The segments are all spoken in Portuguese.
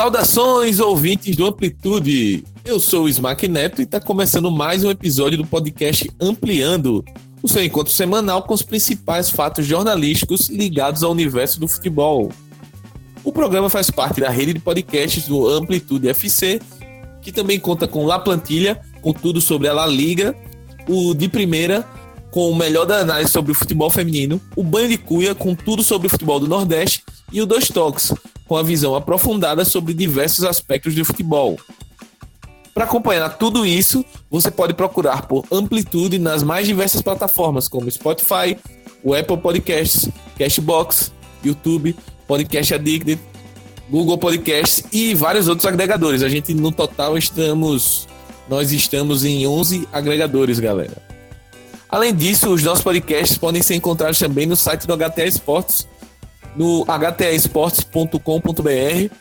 Saudações, ouvintes do Amplitude! Eu sou o Smack Neto e está começando mais um episódio do podcast Ampliando, o seu encontro semanal com os principais fatos jornalísticos ligados ao universo do futebol. O programa faz parte da rede de podcasts do Amplitude FC, que também conta com La Plantilha, com tudo sobre a La Liga, o de primeira, com o melhor da análise sobre o futebol feminino, o Banho de Cuia, com tudo sobre o futebol do Nordeste, e o Dois Toques, com a visão aprofundada sobre diversos aspectos do futebol. Para acompanhar tudo isso, você pode procurar por Amplitude nas mais diversas plataformas, como Spotify, o Apple Podcasts, Cashbox, YouTube, Podcast Addicted, Google Podcasts e vários outros agregadores. A gente, no total, estamos. Nós estamos em 11 agregadores, galera. Além disso, os nossos podcasts podem ser encontrados também no site do HTA Esportes, no htesportes.com.br.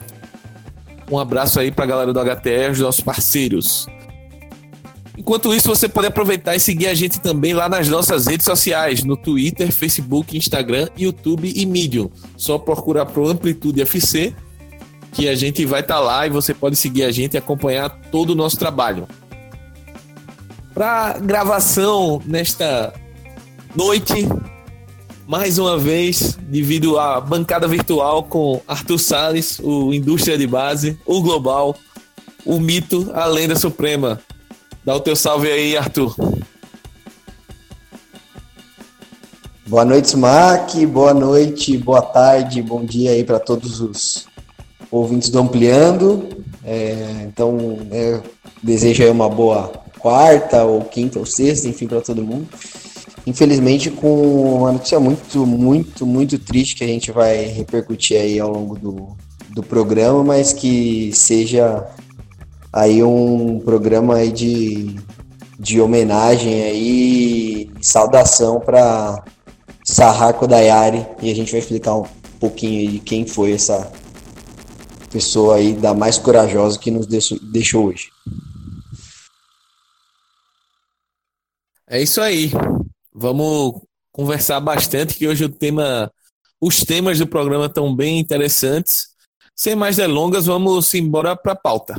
Um abraço aí para a galera do HTE, os nossos parceiros. Enquanto isso, você pode aproveitar e seguir a gente também lá nas nossas redes sociais, no Twitter, Facebook, Instagram, YouTube e Medium. Só procurar pro Amplitude FC, que a gente vai estar tá lá e você pode seguir a gente e acompanhar todo o nosso trabalho. Para gravação nesta noite, mais uma vez, devido à bancada virtual com Arthur Salles, o Indústria de Base, o Global, o Mito, a Lenda Suprema. Dá o teu salve aí, Arthur. Boa noite, Smack. Boa noite, boa tarde, bom dia aí para todos os ouvintes do Ampliando. É, então, é, desejo aí uma boa quarta, ou quinta, ou sexta, enfim, para todo mundo infelizmente com uma notícia muito, muito, muito triste que a gente vai repercutir aí ao longo do, do programa, mas que seja aí um programa aí de, de homenagem aí, saudação para Sarrako Dayari e a gente vai explicar um pouquinho de quem foi essa pessoa aí da mais corajosa que nos deixou hoje. É isso aí. Vamos conversar bastante, que hoje o tema, os temas do programa estão bem interessantes. Sem mais delongas, vamos embora para a pauta.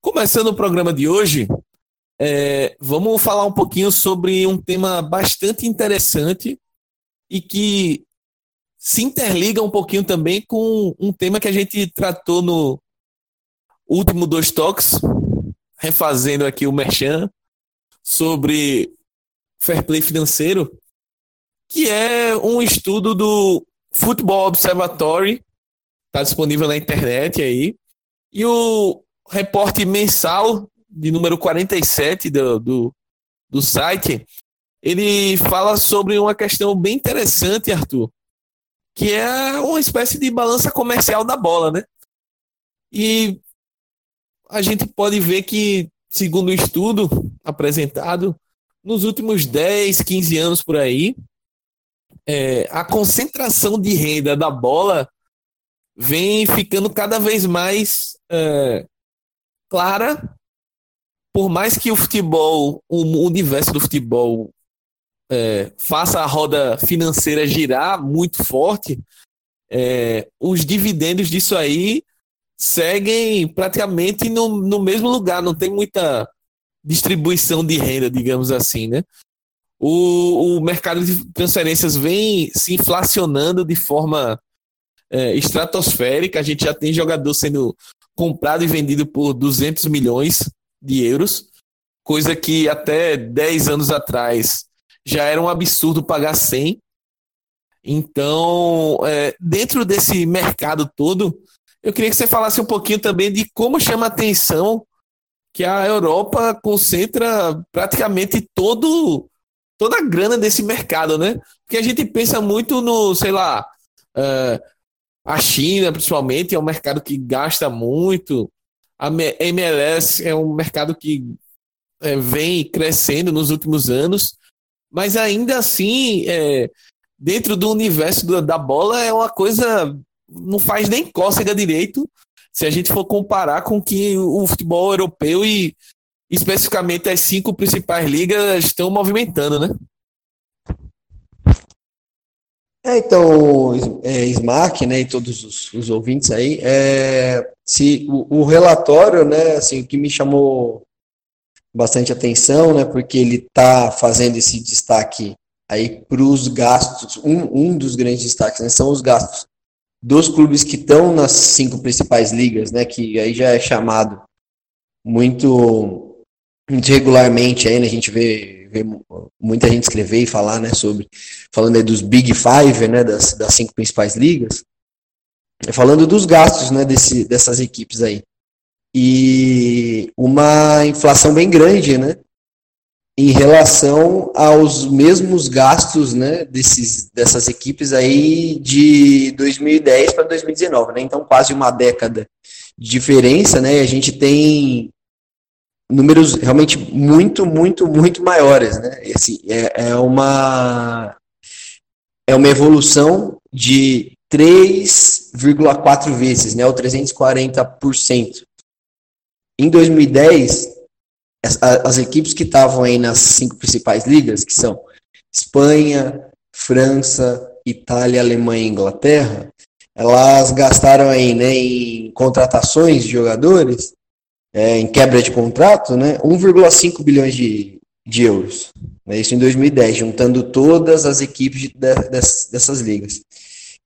Começando o programa de hoje, é, vamos falar um pouquinho sobre um tema bastante interessante e que se interliga um pouquinho também com um tema que a gente tratou no último dois toques, refazendo aqui o Merchan, sobre fair play financeiro, que é um estudo do Football Observatory, está disponível na internet aí, e o reporte mensal de número 47 do, do, do site, ele fala sobre uma questão bem interessante, Arthur, que é uma espécie de balança comercial da bola, né? E a gente pode ver que, segundo o estudo apresentado, nos últimos 10, 15 anos por aí, é, a concentração de renda da bola vem ficando cada vez mais é, clara por mais que o futebol, o universo do futebol é, faça a roda financeira girar muito forte, é, os dividendos disso aí seguem praticamente no, no mesmo lugar, não tem muita distribuição de renda, digamos assim, né? O, o mercado de transferências vem se inflacionando de forma é, estratosférica, a gente já tem jogador sendo comprado e vendido por 200 milhões de euros, coisa que até 10 anos atrás já era um absurdo pagar 100. Então, é, dentro desse mercado todo, eu queria que você falasse um pouquinho também de como chama a atenção que a Europa concentra praticamente todo toda a grana desse mercado, né? Porque a gente pensa muito no, sei lá, uh, a China, principalmente, é um mercado que gasta muito, a MLS é um mercado que é, vem crescendo nos últimos anos, mas ainda assim, é, dentro do universo do, da bola, é uma coisa não faz nem cócega direito se a gente for comparar com que o futebol europeu e especificamente as cinco principais ligas estão movimentando, né? É, então, é, Smack, né, e todos os, os ouvintes aí, é, se o, o, relatório, né, assim, que me chamou bastante atenção, né, porque ele está fazendo esse destaque aí para os gastos, um, um dos grandes destaques, né, são os gastos dos clubes que estão nas cinco principais ligas, né, que aí já é chamado muito, muito regularmente, aí, né, a gente vê, vê muita gente escrever e falar, né, sobre, falando aí dos Big Five, né, das, das cinco principais ligas, falando dos gastos, né, desse, dessas equipes aí. E uma inflação bem grande, né, em relação aos mesmos gastos né, desses, dessas equipes aí de 2010 para 2019, né? Então quase uma década de diferença, né? A gente tem números realmente muito, muito, muito maiores, né? Esse é, é uma é uma evolução de 3,4 vezes, né? Ou 340%. Em 2010, as, as equipes que estavam aí nas cinco principais ligas, que são Espanha, França, Itália, Alemanha e Inglaterra, elas gastaram aí, né, em contratações de jogadores, é, em quebra de contrato, né, 1,5 bilhões de, de euros. Né, isso em 2010, juntando todas as equipes de, de, dessas ligas.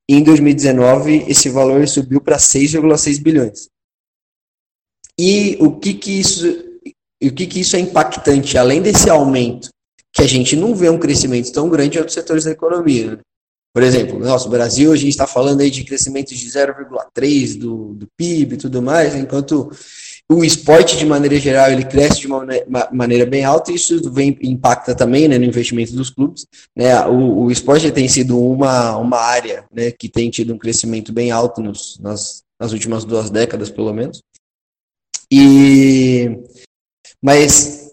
Em 2019, esse valor subiu para 6,6 bilhões. E o que, que isso e o que, que isso é impactante? Além desse aumento, que a gente não vê um crescimento tão grande em outros setores da economia. Né? Por exemplo, nosso Brasil, a gente está falando aí de crescimento de 0,3% do, do PIB e tudo mais, enquanto o esporte, de maneira geral, ele cresce de uma maneira bem alta e isso vem, impacta também né, no investimento dos clubes. Né? O, o esporte tem sido uma, uma área né, que tem tido um crescimento bem alto nos, nas, nas últimas duas décadas, pelo menos. E mas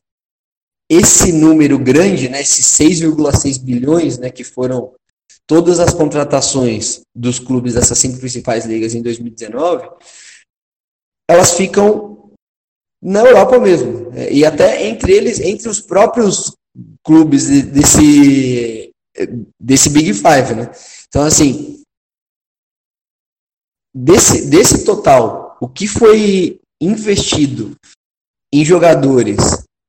esse número grande, né, esses 6,6 bilhões, né, que foram todas as contratações dos clubes dessas cinco principais ligas em 2019, elas ficam na Europa mesmo. Né, e até entre eles, entre os próprios clubes desse, desse Big Five. Né? Então, assim, desse, desse total, o que foi investido em jogadores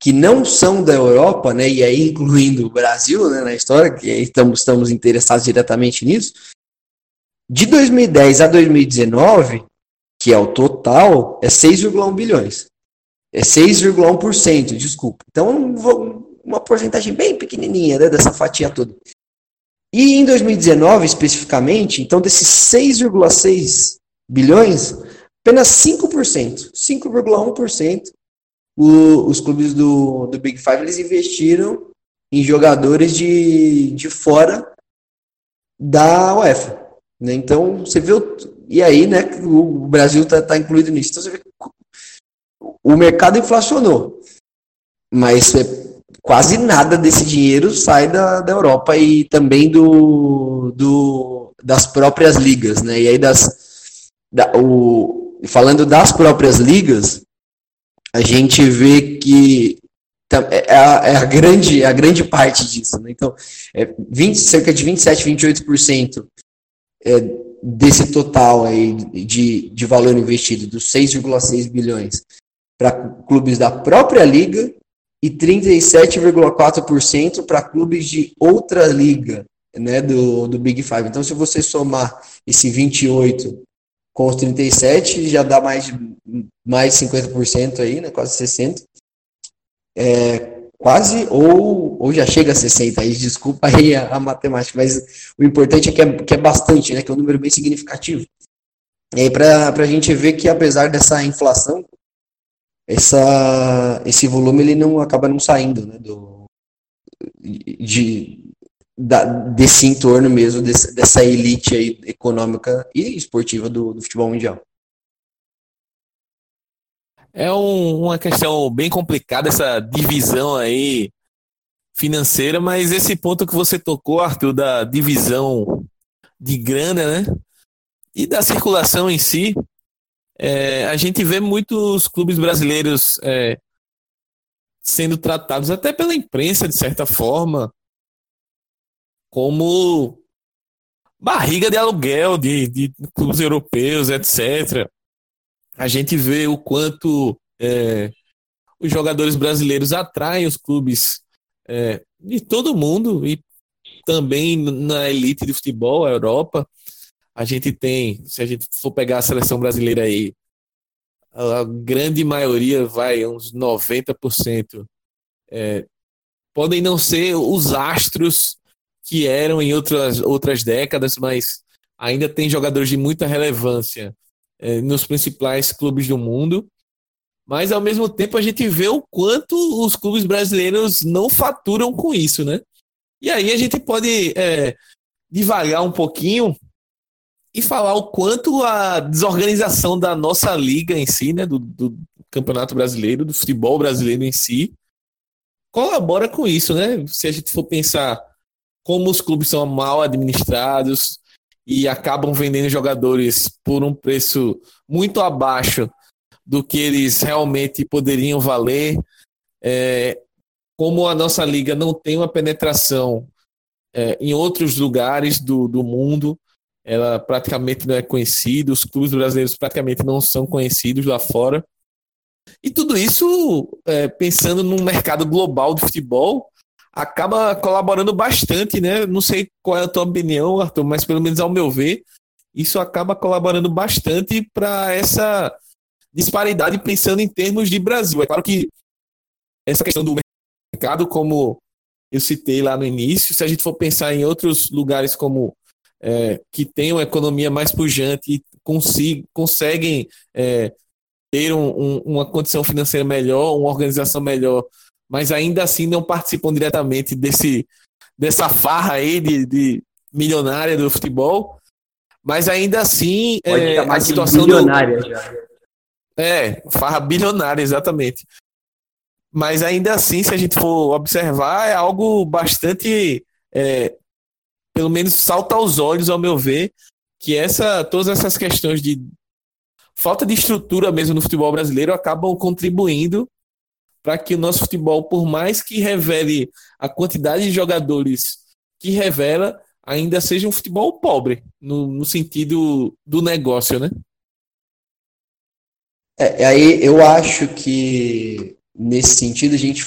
que não são da Europa, né, e aí incluindo o Brasil né, na história, que estamos, estamos interessados diretamente nisso, de 2010 a 2019, que é o total, é 6,1 bilhões. É 6,1%, desculpa. Então, uma porcentagem bem pequenininha né, dessa fatia toda. E em 2019, especificamente, então desses 6,6 bilhões, apenas 5%, 5,1% o, os clubes do, do Big Five eles investiram em jogadores de, de fora da UEFA. Né? Então, você vê. O, e aí, né, o Brasil está tá incluído nisso. Então, você vê o mercado inflacionou. Mas é, quase nada desse dinheiro sai da, da Europa e também do, do, das próprias ligas. Né? E aí, das, da, o, falando das próprias ligas, a gente vê que é, é a, é a grande, é a grande parte disso. Né? Então, é 20, cerca de 27, 28% é, desse total aí de, de valor investido, dos 6,6 bilhões, para clubes da própria liga e 37,4% para clubes de outra liga, né, do, do Big Five. Então, se você somar esse 28 com os 37 já dá mais, mais 50% aí, né? Quase 60%. É, quase ou, ou já chega a 60%. Aí, desculpa aí a, a matemática, mas o importante é que, é que é bastante, né? Que é um número bem significativo. E aí, para a gente ver que apesar dessa inflação, essa, esse volume ele não acaba não saindo né, do, de, da, desse entorno mesmo, desse, dessa elite aí econômica e esportiva do, do futebol mundial. É um, uma questão bem complicada essa divisão aí financeira, mas esse ponto que você tocou, Arthur, da divisão de grana, né? e da circulação em si, é, a gente vê muitos clubes brasileiros é, sendo tratados até pela imprensa, de certa forma, como barriga de aluguel de, de clubes europeus, etc. A gente vê o quanto é, os jogadores brasileiros atraem os clubes é, de todo mundo e também na elite de futebol, a Europa. A gente tem, se a gente for pegar a seleção brasileira aí, a grande maioria vai, uns 90%, é, podem não ser os astros que eram em outras, outras décadas, mas ainda tem jogadores de muita relevância é, nos principais clubes do mundo. Mas ao mesmo tempo a gente vê o quanto os clubes brasileiros não faturam com isso, né? E aí a gente pode é, devagar um pouquinho e falar o quanto a desorganização da nossa liga em si, né, do, do Campeonato Brasileiro, do futebol brasileiro em si, colabora com isso, né? Se a gente for pensar como os clubes são mal administrados e acabam vendendo jogadores por um preço muito abaixo do que eles realmente poderiam valer, é, como a nossa liga não tem uma penetração é, em outros lugares do, do mundo, ela praticamente não é conhecida, os clubes brasileiros praticamente não são conhecidos lá fora. E tudo isso, é, pensando num mercado global de futebol, acaba colaborando bastante, né? Não sei qual é a tua opinião, Arthur, mas pelo menos ao meu ver, isso acaba colaborando bastante para essa disparidade pensando em termos de Brasil. É claro que essa questão do mercado, como eu citei lá no início, se a gente for pensar em outros lugares como é, que têm uma economia mais pujante e consigo, conseguem é, ter um, um, uma condição financeira melhor, uma organização melhor, mas ainda assim não participam diretamente desse, dessa farra aí de, de milionária do futebol, mas ainda assim é, a situação bilionária do... já. É, farra bilionária, exatamente. Mas ainda assim, se a gente for observar, é algo bastante é, pelo menos salta aos olhos, ao meu ver, que essa, todas essas questões de falta de estrutura mesmo no futebol brasileiro acabam contribuindo para que o nosso futebol, por mais que revele a quantidade de jogadores que revela, ainda seja um futebol pobre, no, no sentido do negócio, né? É, aí eu acho que nesse sentido a gente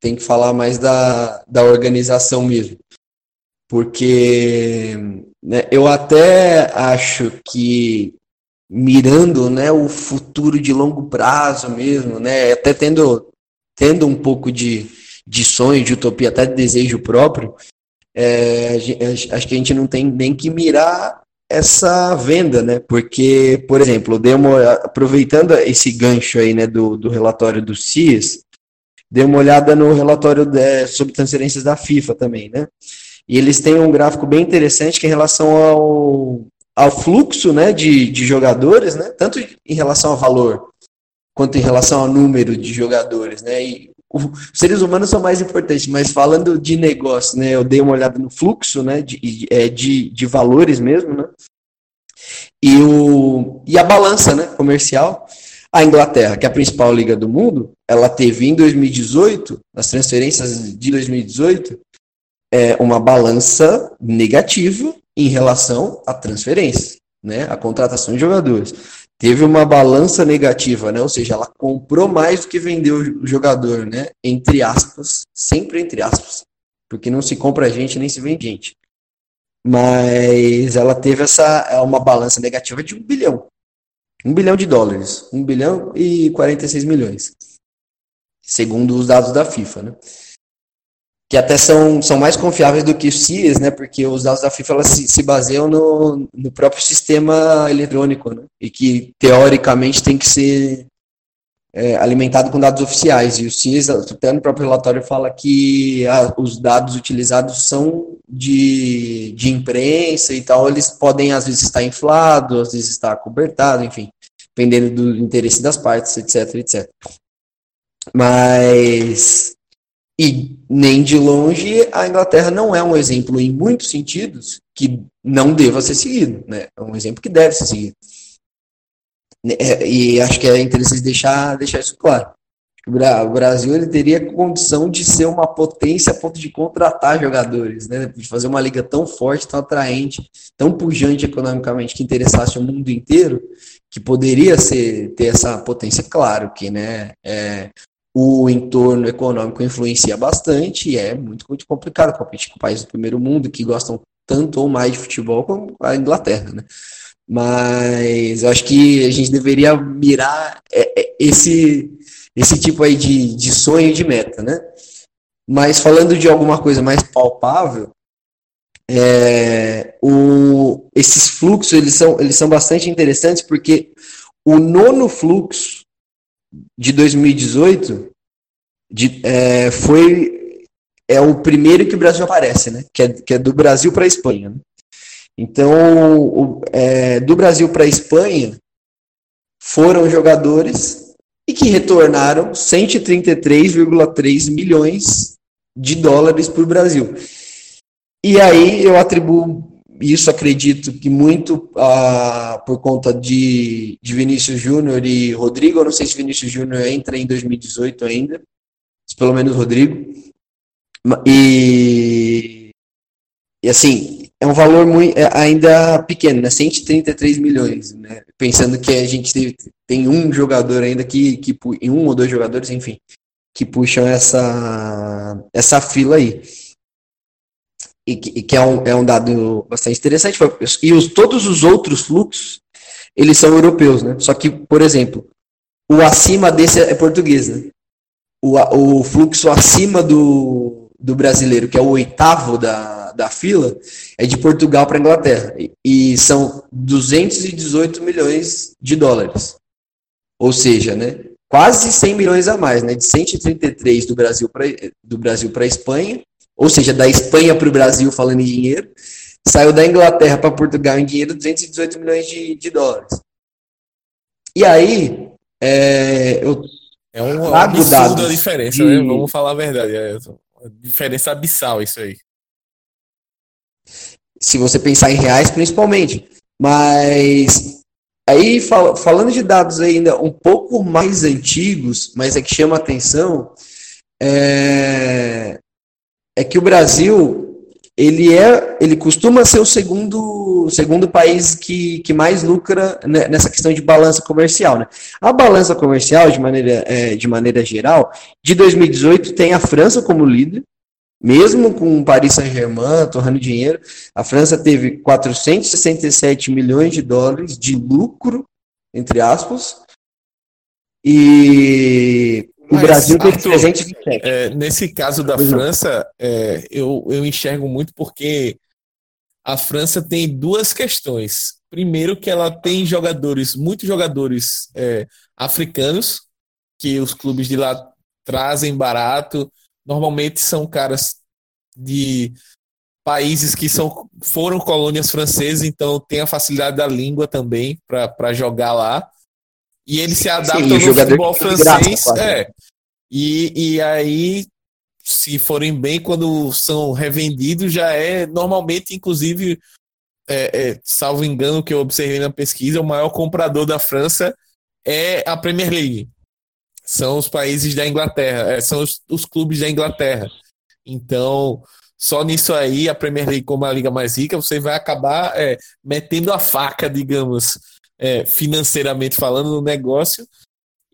tem que falar mais da, da organização mesmo porque né, eu até acho que mirando né, o futuro de longo prazo mesmo, né, até tendo, tendo um pouco de, de sonho, de utopia, até de desejo próprio, é, acho que a gente não tem nem que mirar essa venda, né? Porque, por exemplo, dei uma, aproveitando esse gancho aí, né, do, do relatório do CIS, dei uma olhada no relatório de, sobre transferências da FIFA também, né? E eles têm um gráfico bem interessante que é em relação ao, ao fluxo né, de, de jogadores, né, tanto em relação ao valor quanto em relação ao número de jogadores. Né, e os seres humanos são mais importantes, mas falando de negócio, né, eu dei uma olhada no fluxo né, de, é, de, de valores mesmo, né, e, o, e a balança né, comercial. A Inglaterra, que é a principal liga do mundo, ela teve em 2018, nas transferências de 2018, é, uma balança negativa em relação à transferência, né, a contratação de jogadores. Teve uma balança negativa, né, ou seja, ela comprou mais do que vendeu o jogador, né, entre aspas, sempre entre aspas, porque não se compra gente nem se vende gente. Mas ela teve essa é uma balança negativa de um bilhão. Um bilhão de dólares. Um bilhão e 46 milhões. Segundo os dados da FIFA, né? Que até são, são mais confiáveis do que os CIES, né? Porque os dados da FIFA elas se, se baseiam no, no próprio sistema eletrônico, né? E que teoricamente tem que ser é, alimentado com dados oficiais. E o CIES, até no próprio relatório, fala que a, os dados utilizados são de, de imprensa e tal. Eles podem, às vezes, estar inflados, às vezes, estar cobertado, enfim, dependendo do interesse das partes, etc, etc. Mas E nem de longe a Inglaterra não é um exemplo, em muitos sentidos, que não deva ser seguido. Né? É um exemplo que deve ser seguido. É, e acho que é interessante deixar, deixar isso claro. O Brasil ele teria condição de ser uma potência a ponto de contratar jogadores, né? de fazer uma liga tão forte, tão atraente, tão pujante economicamente que interessasse o mundo inteiro, que poderia ser ter essa potência. Claro que né, é, o entorno econômico influencia bastante e é muito, muito complicado competir com países do primeiro mundo que gostam tanto ou mais de futebol como a Inglaterra. Né? Mas eu acho que a gente deveria mirar é, é, esse esse tipo aí de, de sonho de meta, né? Mas falando de alguma coisa mais palpável, é, o, esses fluxos eles são, eles são bastante interessantes porque o nono fluxo de 2018 de, é, foi é o primeiro que o Brasil aparece, né? Que é, que é do Brasil para a Espanha. Né? Então, o, é, do Brasil para a Espanha foram jogadores e que retornaram 133,3 milhões de dólares para o Brasil. E aí eu atribuo isso, acredito que muito ah, por conta de, de Vinícius Júnior e Rodrigo. Eu não sei se Vinícius Júnior entra em 2018 ainda, pelo menos Rodrigo. E, e assim, é um valor muito, é ainda pequeno, né? 133 milhões, né? Pensando que a gente tem, um jogador ainda que, que um ou dois jogadores, enfim, que puxam essa essa fila aí. E que, e que é, um, é um dado bastante interessante. E os, todos os outros fluxos, eles são europeus, né? Só que, por exemplo, o acima desse é português, né? O, o fluxo acima do, do brasileiro, que é o oitavo da, da fila é de Portugal para Inglaterra. E, são 218 milhões de dólares. Ou seja, né, quase 100 milhões a mais, né, de 133 do Brasil para do Brasil para Espanha, ou seja, da Espanha para o Brasil falando em dinheiro, saiu da Inglaterra para Portugal em dinheiro 218 milhões de, de dólares. E aí, é, eu é um, um absurdo a diferença, de... né? Vamos falar a verdade. É uma diferença abissal isso aí se você pensar em reais principalmente. Mas aí fal falando de dados ainda um pouco mais antigos, mas é que chama atenção, é, é que o Brasil ele é ele costuma ser o segundo segundo país que, que mais lucra nessa questão de balança comercial né? a balança comercial de maneira é, de maneira geral de 2018 tem a França como líder mesmo com Paris Saint-Germain torrando dinheiro, a França teve 467 milhões de dólares de lucro, entre aspas, e Mas, o Brasil teve 327. É, nesse caso da pois França, é, eu, eu enxergo muito porque a França tem duas questões. Primeiro, que ela tem jogadores, muitos jogadores é, africanos, que os clubes de lá trazem barato, normalmente são caras de países que são, foram colônias francesas, então tem a facilidade da língua também para jogar lá. E eles se adaptam Sim, no futebol francês. Graça, é. E, e aí, se forem bem, quando são revendidos, já é normalmente, inclusive, é, é, salvo engano que eu observei na pesquisa, o maior comprador da França é a Premier League são os países da Inglaterra, é, são os, os, clubes da Inglaterra. Então, só nisso aí, a Premier League, como a liga mais rica, você vai acabar é, metendo a faca, digamos, é, financeiramente falando, no negócio.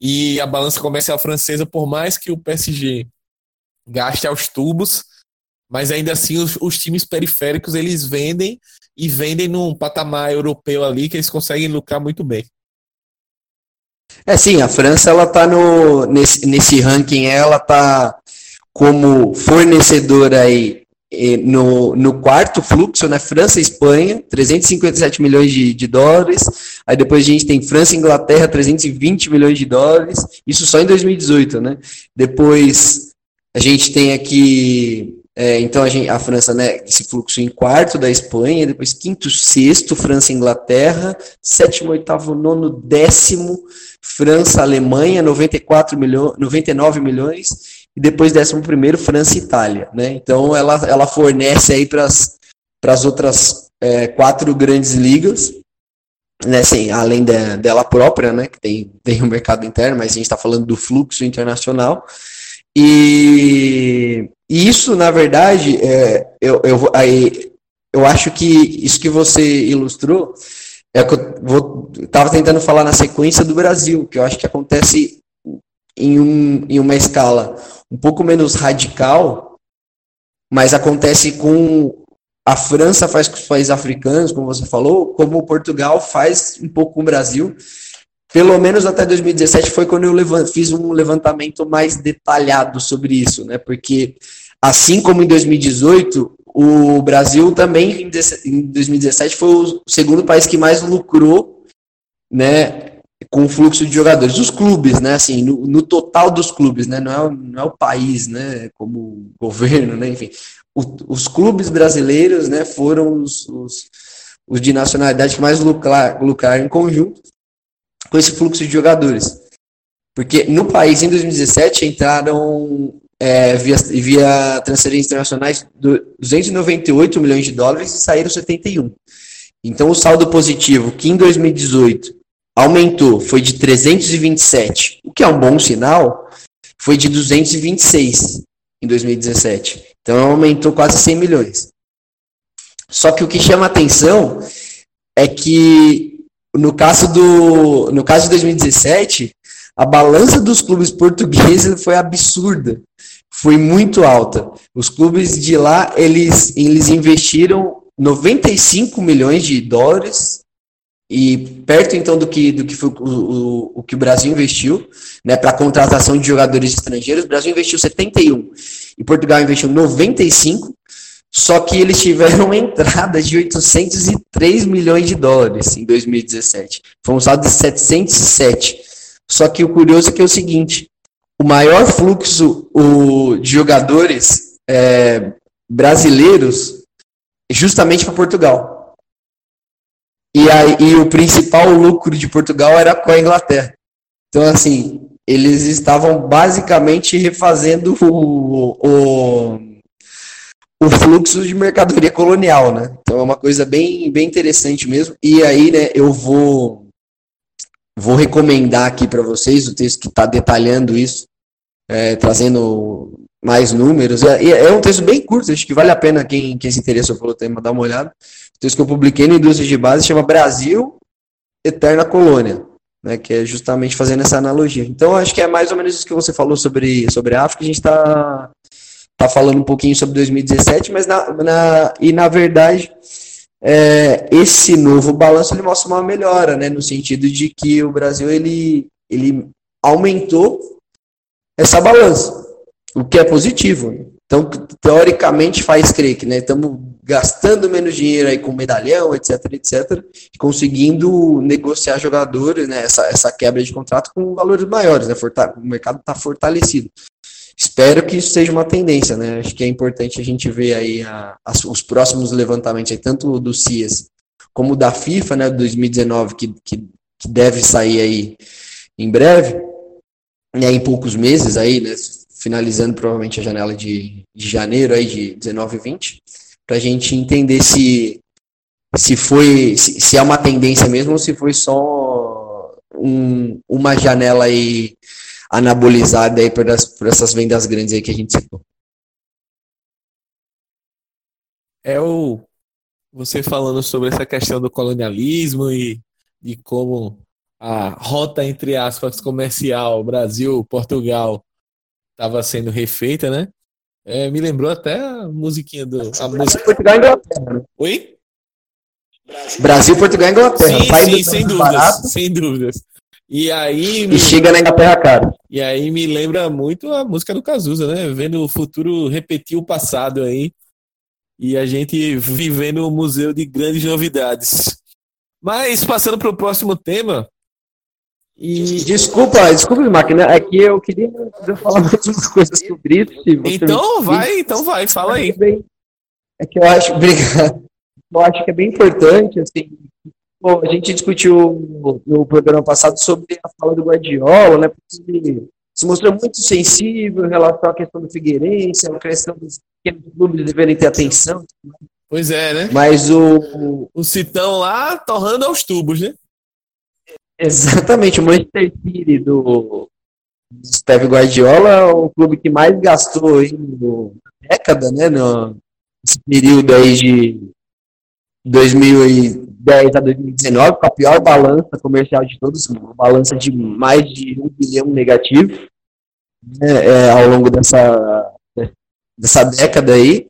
E a balança comercial francesa, por mais que o PSG gaste aos tubos, mas ainda assim os, os times periféricos eles vendem e vendem num patamar europeu ali que eles conseguem lucrar muito bem. É sim, a França ela tá no nesse, nesse ranking, ela tá como fornecedora aí no, no quarto fluxo, né? França e Espanha, 357 milhões de, de dólares. Aí depois a gente tem França e Inglaterra, 320 milhões de dólares. Isso só em 2018, né? Depois a gente tem aqui é, então a, gente, a, França, né, esse fluxo em quarto da Espanha, depois quinto, sexto, França e Inglaterra, sétimo, oitavo, nono, décimo, França, Alemanha, 94 milhões, 99 milhões, e depois 11 França e Itália, né? Então ela, ela fornece aí para as outras é, quatro grandes ligas, né? Assim, além de, dela própria, né? Que tem, tem o um mercado interno, mas a gente está falando do fluxo internacional. E, e isso, na verdade, é, eu, eu, aí, eu acho que isso que você ilustrou é que eu estava tentando falar na sequência do Brasil, que eu acho que acontece em, um, em uma escala um pouco menos radical, mas acontece com a França faz com os países africanos, como você falou, como Portugal faz um pouco com o Brasil. Pelo menos até 2017 foi quando eu fiz um levantamento mais detalhado sobre isso, né? Porque assim como em 2018, o Brasil também em 2017 foi o segundo país que mais lucrou, né, com o fluxo de jogadores. Os clubes, né? Assim, no, no total dos clubes, né? Não é, não é o país, né? Como governo, né? Enfim, o, os clubes brasileiros, né? Foram os, os, os de nacionalidade que mais lucrar, lucraram em conjunto com esse fluxo de jogadores. Porque no país, em 2017, entraram é, via, via transferências internacionais 298 milhões de dólares e saíram 71. Então, o saldo positivo, que em 2018 aumentou, foi de 327, o que é um bom sinal, foi de 226 em 2017. Então aumentou quase 100 milhões. Só que o que chama atenção é que no caso do no caso de 2017, a balança dos clubes portugueses foi absurda. Foi muito alta. Os clubes de lá, eles eles investiram 95 milhões de dólares e perto então do que do que foi o, o, o que o Brasil investiu, né, para contratação de jogadores estrangeiros, o Brasil investiu 71 e Portugal investiu 95, só que eles tiveram entrada de 803 milhões de dólares em 2017. Foi um saldo de 707. Só que o curioso é que é o seguinte, o maior fluxo o, de jogadores é, brasileiros justamente para Portugal. E, aí, o principal lucro de Portugal era com a Inglaterra. Então, assim, eles estavam basicamente refazendo o, o, o fluxo de mercadoria colonial, né? Então é uma coisa bem, bem interessante mesmo. E aí, né, eu vou, vou recomendar aqui para vocês o texto que está detalhando isso, é, trazendo mais números. É, é, um texto bem curto, acho que vale a pena quem, quem se interessou pelo tema dar uma olhada. Texto que eu publiquei no Indústria de Base chama Brasil, Eterna Colônia, né, que é justamente fazendo essa analogia. Então, acho que é mais ou menos isso que você falou sobre, sobre a África. A gente está tá falando um pouquinho sobre 2017, mas na, na, e na verdade é, esse novo balanço ele mostra uma melhora, né, no sentido de que o Brasil ele, ele aumentou essa balança o que é positivo. Então, teoricamente, faz crer que estamos né, gastando menos dinheiro aí com medalhão, etc, etc, e conseguindo negociar jogadores, né, essa, essa quebra de contrato com valores maiores, né, o mercado está fortalecido. Espero que isso seja uma tendência, né? Acho que é importante a gente ver aí a, as, os próximos levantamentos, aí, tanto do CIAS como da FIFA, né, 2019, que, que, que deve sair aí em breve, né, em poucos meses aí, né, finalizando provavelmente a janela de, de janeiro aí de 19 e 20, para a gente entender se, se foi se, se, é uma tendência mesmo ou se foi só um, uma janela aí anabolizada aí por, as, por essas vendas grandes aí que a gente citou. É o você falando sobre essa questão do colonialismo e de como a rota entre aspas comercial Brasil Portugal estava sendo refeita, né? É, me lembrou até a musiquinha do. A música... Portugal e Inglaterra. Né? Oi? Brasil, Portugal e Inglaterra. Sim, sim, sem dúvidas. Barato. Sem dúvidas. E aí. Me... E chega na Inglaterra, cara. E aí me lembra muito a música do Cazuza, né? Vendo o futuro repetir o passado aí. E a gente vivendo um museu de grandes novidades. Mas passando para o próximo tema, e... Desculpa, desculpa, máquina, é que eu queria falar mais umas coisas sobre isso. Então vai, então vai, fala aí. É que eu acho, obrigado. Eu acho que é bem importante, assim, bom, a gente discutiu no programa passado sobre a fala do Guardiola, né, se se mostrou muito sensível em relação à questão do Figueirense, a questão dos pequenos clubes deverem ter atenção. Pois é, né? Mas o. O Citão lá torrando aos tubos, né? Exatamente, o Manchester City do, Steve Guardiola é o clube que mais gastou aí no década, né? No, nesse período aí de 2010 a 2019, com a pior balança comercial de todos, uma balança de mais de um bilhão negativo né, é, ao longo dessa, dessa década aí.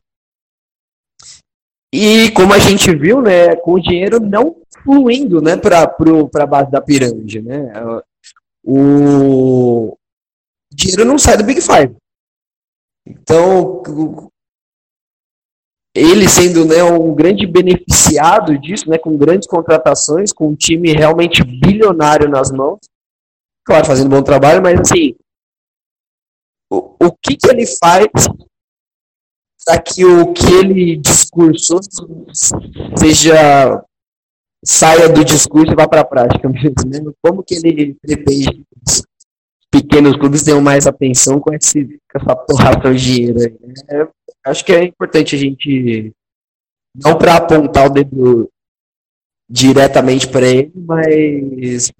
E como a gente viu, né, com o dinheiro não fluindo né, para a base da pirâmide. Né? O dinheiro não sai do Big Five. Então, ele sendo né, um grande beneficiado disso, né, com grandes contratações, com um time realmente bilionário nas mãos, claro, fazendo bom trabalho, mas assim, o, o que, que ele faz para que o que ele discursou seja saia do discurso e vá para a prática mesmo, né? Como que ele pretende pequenos clubes tenham mais atenção com, esse, com essa torração de dinheiro aí, né? acho que é importante a gente, não para apontar o dedo diretamente para ele, mas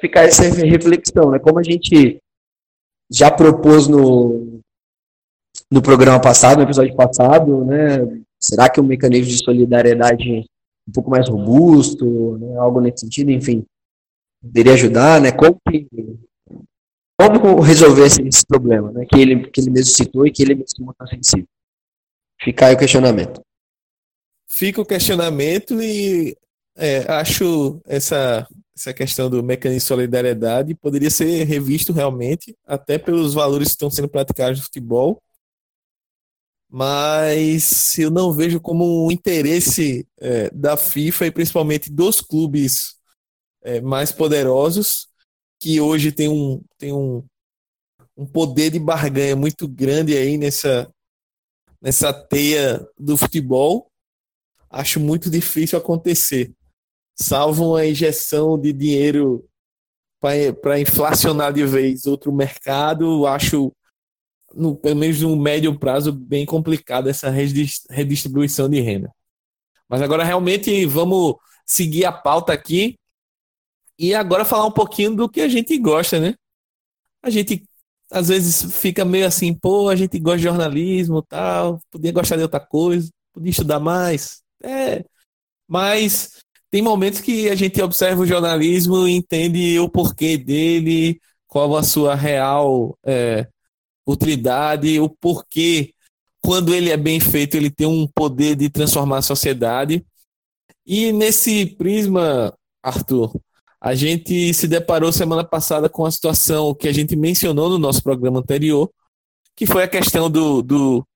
ficar essa reflexão, né? Como a gente já propôs no, no programa passado, no episódio passado, né? Será que o mecanismo de solidariedade é um pouco mais robusto, né? algo nesse sentido, enfim, poderia ajudar, né? Como como resolver esse, esse, problema, né? Que ele, que ele mesmo citou e que ele mesmo está sensível. Fica aí o questionamento. Fica o questionamento e é, acho essa, essa questão do mecanismo de solidariedade poderia ser revisto realmente, até pelos valores que estão sendo praticados no futebol. Mas eu não vejo como um interesse é, da FIFA e principalmente dos clubes é, mais poderosos, que hoje tem um, tem um, um poder de barganha muito grande aí nessa, nessa teia do futebol, acho muito difícil acontecer. Salvo uma injeção de dinheiro para inflacionar de vez outro mercado, acho, no, pelo menos no médio prazo, bem complicado essa redistribuição de renda. Mas agora realmente vamos seguir a pauta aqui e agora falar um pouquinho do que a gente gosta, né? A gente às vezes fica meio assim, pô, a gente gosta de jornalismo tal, podia gostar de outra coisa, podia estudar mais. É, mas tem momentos que a gente observa o jornalismo e entende o porquê dele, qual a sua real é, utilidade, o porquê, quando ele é bem feito, ele tem um poder de transformar a sociedade. E nesse prisma, Arthur, a gente se deparou semana passada com a situação que a gente mencionou no nosso programa anterior, que foi a questão do, do,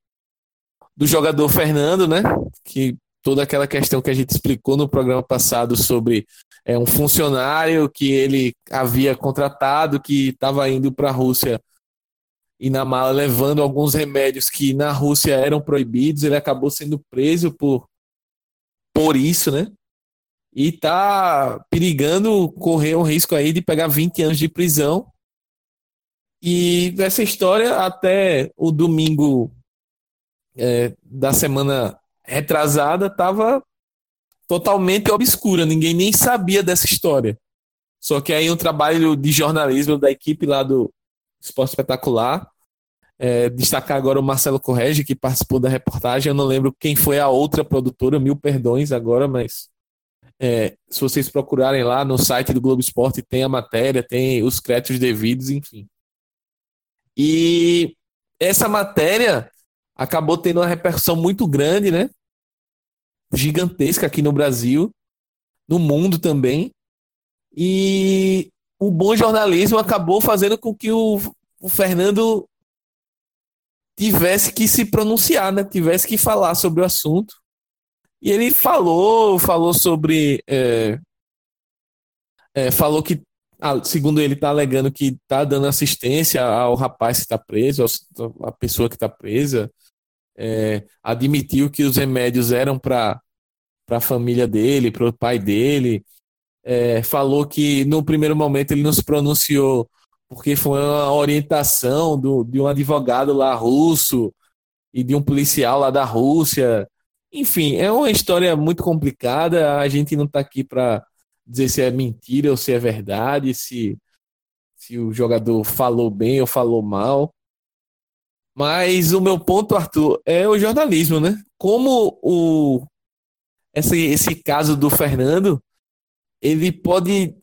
do jogador Fernando, né? Que toda aquela questão que a gente explicou no programa passado sobre é, um funcionário que ele havia contratado, que estava indo para a Rússia e na mala levando alguns remédios que na Rússia eram proibidos, ele acabou sendo preso por, por isso, né? e tá perigando correr um risco aí de pegar 20 anos de prisão. E essa história até o domingo é, da semana retrasada estava totalmente obscura, ninguém nem sabia dessa história. Só que aí um trabalho de jornalismo da equipe lá do Esporte Espetacular, é, destacar agora o Marcelo Correge, que participou da reportagem, eu não lembro quem foi a outra produtora, mil perdões agora, mas é, se vocês procurarem lá no site do Globo Esporte, tem a matéria, tem os créditos devidos, enfim. E essa matéria acabou tendo uma repercussão muito grande, né? Gigantesca aqui no Brasil, no mundo também. E o bom jornalismo acabou fazendo com que o, o Fernando tivesse que se pronunciar, né? Tivesse que falar sobre o assunto. E ele falou, falou sobre. É, é, falou que, segundo ele, está alegando que está dando assistência ao rapaz que está preso, à pessoa que está presa. É, admitiu que os remédios eram para a família dele, para o pai dele. É, falou que no primeiro momento ele não se pronunciou porque foi uma orientação do, de um advogado lá russo e de um policial lá da Rússia. Enfim, é uma história muito complicada. A gente não está aqui para dizer se é mentira ou se é verdade, se, se o jogador falou bem ou falou mal. Mas o meu ponto, Arthur, é o jornalismo, né? Como o esse, esse caso do Fernando, ele pode,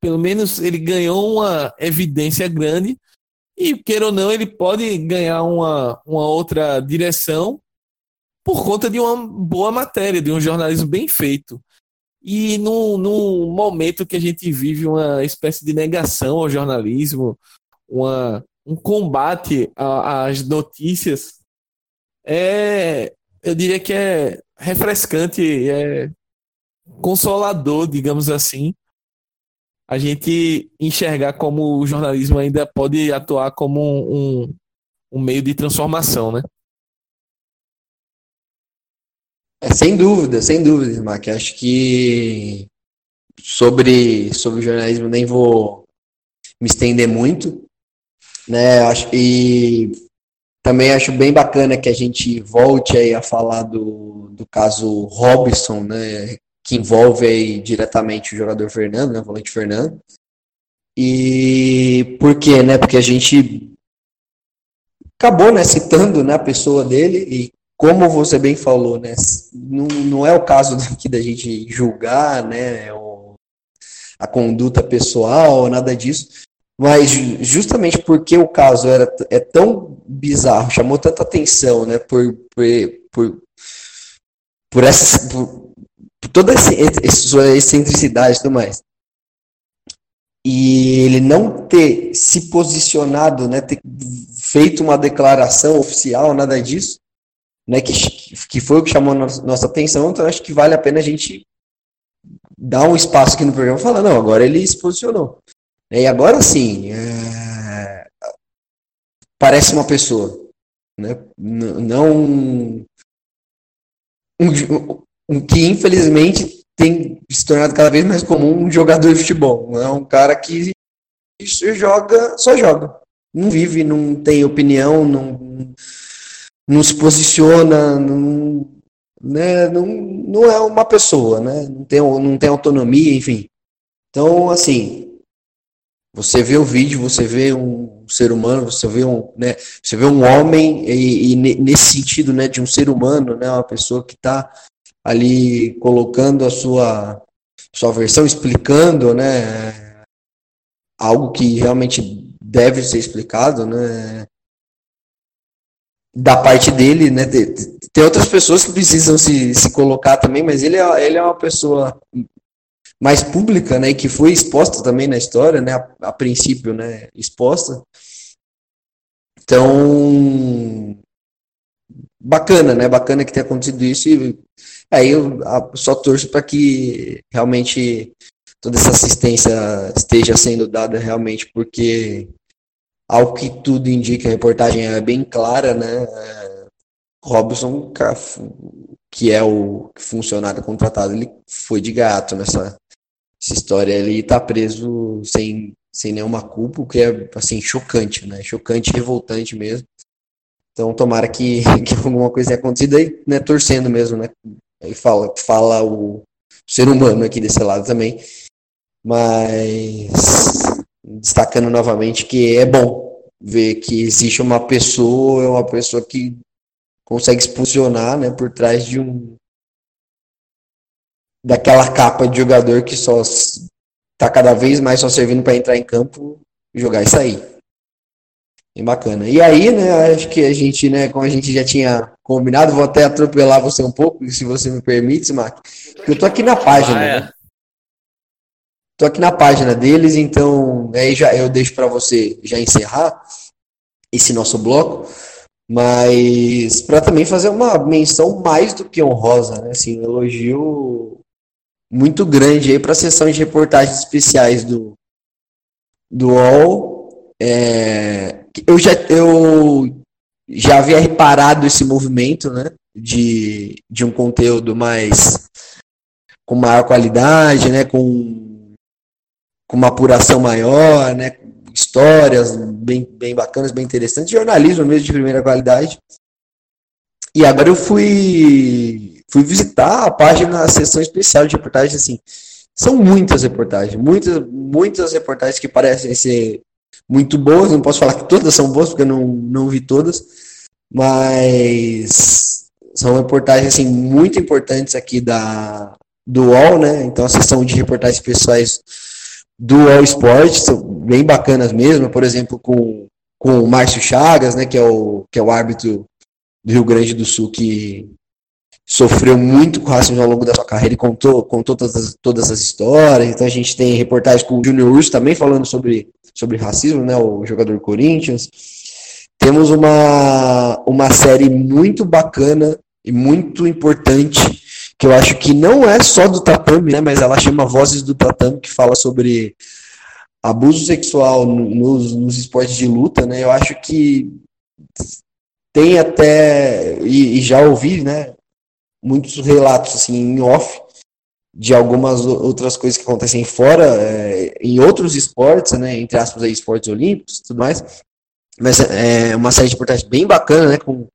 pelo menos, ele ganhou uma evidência grande e, queira ou não, ele pode ganhar uma, uma outra direção por conta de uma boa matéria, de um jornalismo bem feito. E no, no momento que a gente vive uma espécie de negação ao jornalismo, uma, um combate às notícias, é, eu diria que é refrescante, é consolador, digamos assim, a gente enxergar como o jornalismo ainda pode atuar como um, um meio de transformação, né? É, sem dúvida, sem dúvida, Mac. Acho que sobre, sobre jornalismo nem vou me estender muito, né? Acho, e também acho bem bacana que a gente volte aí a falar do, do caso Robson, né? Que envolve aí diretamente o jogador Fernando, né, o volante Fernando. E por quê, né? Porque a gente acabou, né, citando, né, a pessoa dele e como você bem falou, né, não, não é o caso aqui da gente julgar, né, a conduta pessoal, nada disso, mas justamente porque o caso era é tão bizarro, chamou tanta atenção, né, por por, por, por essas por, toda essa sua excentricidade e tudo mais. E ele não ter se posicionado, né, ter feito uma declaração oficial, nada disso, né, que, que foi o que chamou nossa atenção, então acho que vale a pena a gente dar um espaço aqui no programa e falar, não, agora ele se posicionou. E agora sim, é... parece uma pessoa, né, não que infelizmente tem se tornado cada vez mais comum um jogador de futebol. É um cara que joga, só joga. Não vive, não tem opinião, não, não se posiciona, não, né, não, não é uma pessoa, né? não, tem, não tem autonomia, enfim. Então, assim, você vê o vídeo, você vê um ser humano, você vê um, né, você vê um homem e, e nesse sentido, né, de um ser humano, né, uma pessoa que está ali colocando a sua, sua versão, explicando, né, algo que realmente deve ser explicado, né, da parte dele, né, tem outras pessoas que precisam se, se colocar também, mas ele é, ele é uma pessoa mais pública, né, que foi exposta também na história, né, a, a princípio, né, exposta. Então, bacana, né, bacana que tenha acontecido isso e Aí eu só torço para que realmente toda essa assistência esteja sendo dada realmente, porque ao que tudo indica, a reportagem é bem clara, né? Robson, que é o funcionário contratado, ele foi de gato nessa história. Ele está preso sem, sem nenhuma culpa, o que é assim chocante, né? Chocante, revoltante mesmo. Então, tomara que, que alguma coisa tenha acontecido aí, né? Torcendo mesmo, né? Aí fala, fala o ser humano aqui desse lado também. Mas destacando novamente que é bom ver que existe uma pessoa, uma pessoa que consegue se posicionar né, por trás de um daquela capa de jogador que só está cada vez mais só servindo para entrar em campo, jogar e sair. Bem bacana. E aí, né, acho que a gente, né, como a gente já tinha combinado, vou até atropelar você um pouco, se você me permite, porque eu tô aqui na página, ah, é. né? Tô aqui na página deles, então aí já eu deixo para você já encerrar esse nosso bloco, mas para também fazer uma menção mais do que honrosa, né? Assim, um elogio muito grande aí para a sessão de reportagens especiais do do UOL. É, eu já, eu já havia reparado esse movimento, né? De, de um conteúdo mais com maior qualidade, né? Com, com uma apuração maior, né? histórias bem, bem bacanas, bem interessantes, jornalismo mesmo de primeira qualidade. E agora eu fui, fui visitar a página, a seção especial de reportagens, assim, são muitas reportagens, muitas, muitas reportagens que parecem ser muito boas, não posso falar que todas são boas, porque eu não, não vi todas, mas são reportagens assim, muito importantes aqui da, do UOL, né? Então a seção de reportagens pessoais do UOL Esporte são bem bacanas mesmo, por exemplo, com, com o Márcio Chagas, né, que é o, que é o árbitro do Rio Grande do Sul que sofreu muito com racismo ao longo da sua carreira e contou, contou todas, todas as histórias. Então a gente tem reportagens com o Júnior Urso também falando sobre, sobre racismo, né, o jogador Corinthians. Temos uma, uma série muito bacana e muito importante, que eu acho que não é só do tatame, né, mas ela chama Vozes do Tatame, que fala sobre abuso sexual nos, nos esportes de luta, né, eu acho que tem até, e, e já ouvi, né, muitos relatos, assim, em off, de algumas outras coisas que acontecem fora, é, em outros esportes, né, entre aspas, aí, esportes olímpicos e tudo mais, mas é uma série de reportagens bem bacana, né, com,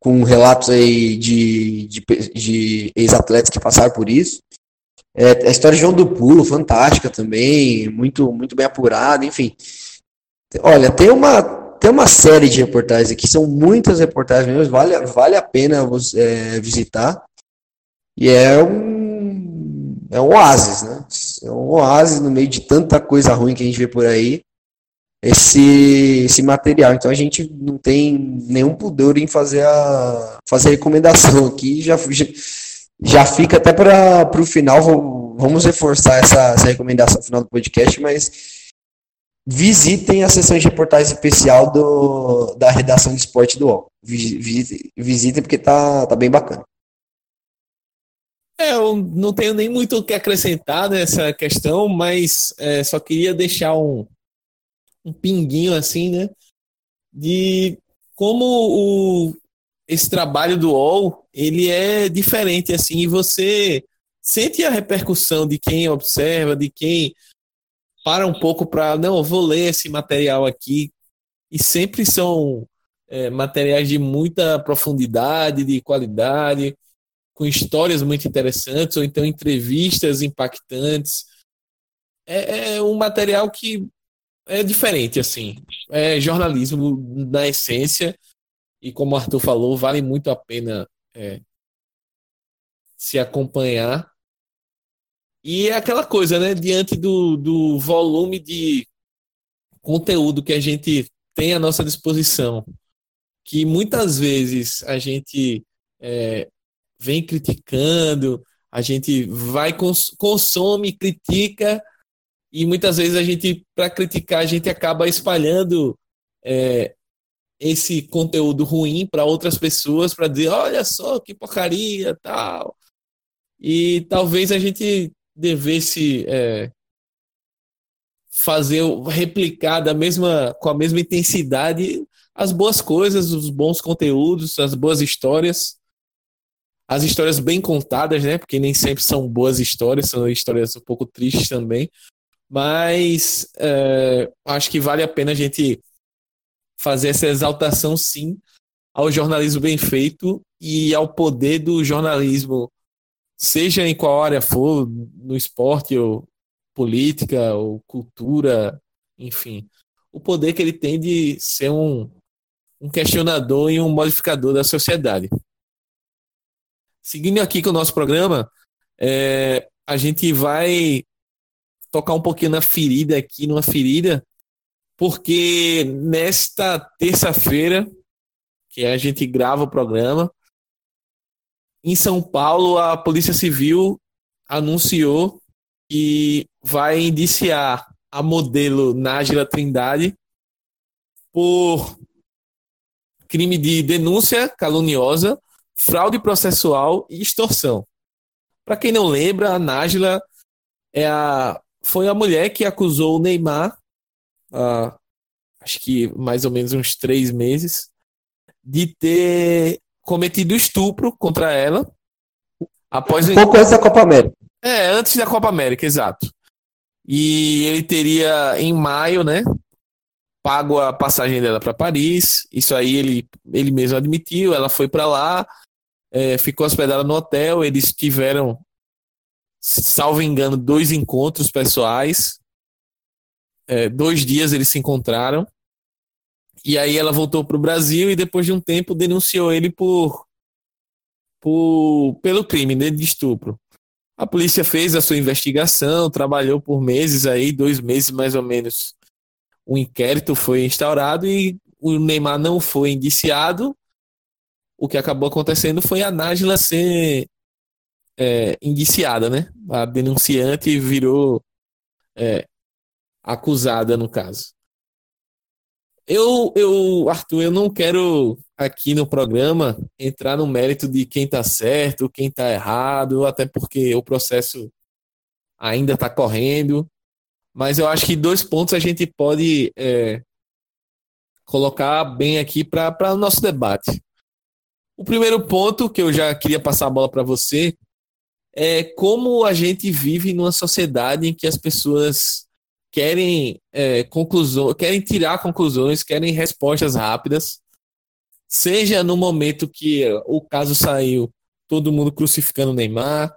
com relatos aí de, de, de ex-atletas que passaram por isso. É, a história de João do Pulo, fantástica também, muito, muito bem apurada, enfim. Olha, tem uma, tem uma série de reportagens aqui, são muitas reportagens mesmo, vale, vale a pena é, visitar. E é um, é um oásis, né? É um oásis no meio de tanta coisa ruim que a gente vê por aí esse, esse material. Então a gente não tem nenhum pudor em fazer a fazer a recomendação aqui. Já, já, fica até para o final. Vamos reforçar essa, essa recomendação no final do podcast, mas visitem a sessão de reportagem especial do, da redação de esporte do UOL. Visitem, visitem porque tá, tá bem bacana. É, eu não tenho nem muito o que acrescentar nessa questão, mas é, só queria deixar um, um pinguinho assim, né? De como o, esse trabalho do UOL, ele é diferente assim, e você sente a repercussão de quem observa, de quem para um pouco para, não, vou ler esse material aqui, e sempre são é, materiais de muita profundidade, de qualidade, com histórias muito interessantes, ou então entrevistas impactantes. É, é um material que é diferente, assim. É jornalismo na essência. E como o Arthur falou, vale muito a pena é, se acompanhar. E é aquela coisa, né? Diante do, do volume de conteúdo que a gente tem à nossa disposição, que muitas vezes a gente é, vem criticando, a gente vai, cons consome, critica, e muitas vezes a gente, para criticar, a gente acaba espalhando é, esse conteúdo ruim para outras pessoas, para dizer, olha só que porcaria, tal. E talvez a gente devesse é, fazer, replicar da mesma, com a mesma intensidade as boas coisas, os bons conteúdos, as boas histórias, as histórias bem contadas, né? Porque nem sempre são boas histórias, são histórias um pouco tristes também, mas é, acho que vale a pena a gente fazer essa exaltação, sim, ao jornalismo bem feito e ao poder do jornalismo, seja em qual área for, no esporte ou política ou cultura, enfim, o poder que ele tem de ser um, um questionador e um modificador da sociedade. Seguindo aqui com o nosso programa, é, a gente vai tocar um pouquinho na ferida aqui, numa ferida, porque nesta terça-feira, que a gente grava o programa, em São Paulo, a Polícia Civil anunciou que vai indiciar a modelo Nájila Trindade por crime de denúncia caluniosa, fraude processual e extorsão. Para quem não lembra, a Nájila é a foi a mulher que acusou o Neymar, acho que mais ou menos uns três meses, de ter cometido estupro contra ela. Após um pouco antes da Copa América. É, antes da Copa América, exato. E ele teria, em maio, né? Pago a passagem dela para Paris. Isso aí ele, ele mesmo admitiu. Ela foi para lá, é, ficou hospedada no hotel. Eles tiveram, salvo engano, dois encontros pessoais. É, dois dias eles se encontraram. E aí ela voltou para o Brasil e depois de um tempo denunciou ele por, por pelo crime né, de estupro. A polícia fez a sua investigação, trabalhou por meses aí, dois meses mais ou menos. Um inquérito foi instaurado e o Neymar não foi indiciado. O que acabou acontecendo foi a Nájila ser é, indiciada, né? A denunciante virou é, acusada no caso. Eu, eu, Arthur, eu não quero aqui no programa entrar no mérito de quem está certo, quem está errado, até porque o processo ainda está correndo. Mas eu acho que dois pontos a gente pode é, colocar bem aqui para o nosso debate. O primeiro ponto que eu já queria passar a bola para você é como a gente vive numa sociedade em que as pessoas querem é, conclusões, querem tirar conclusões, querem respostas rápidas. Seja no momento que o caso saiu, todo mundo crucificando o Neymar,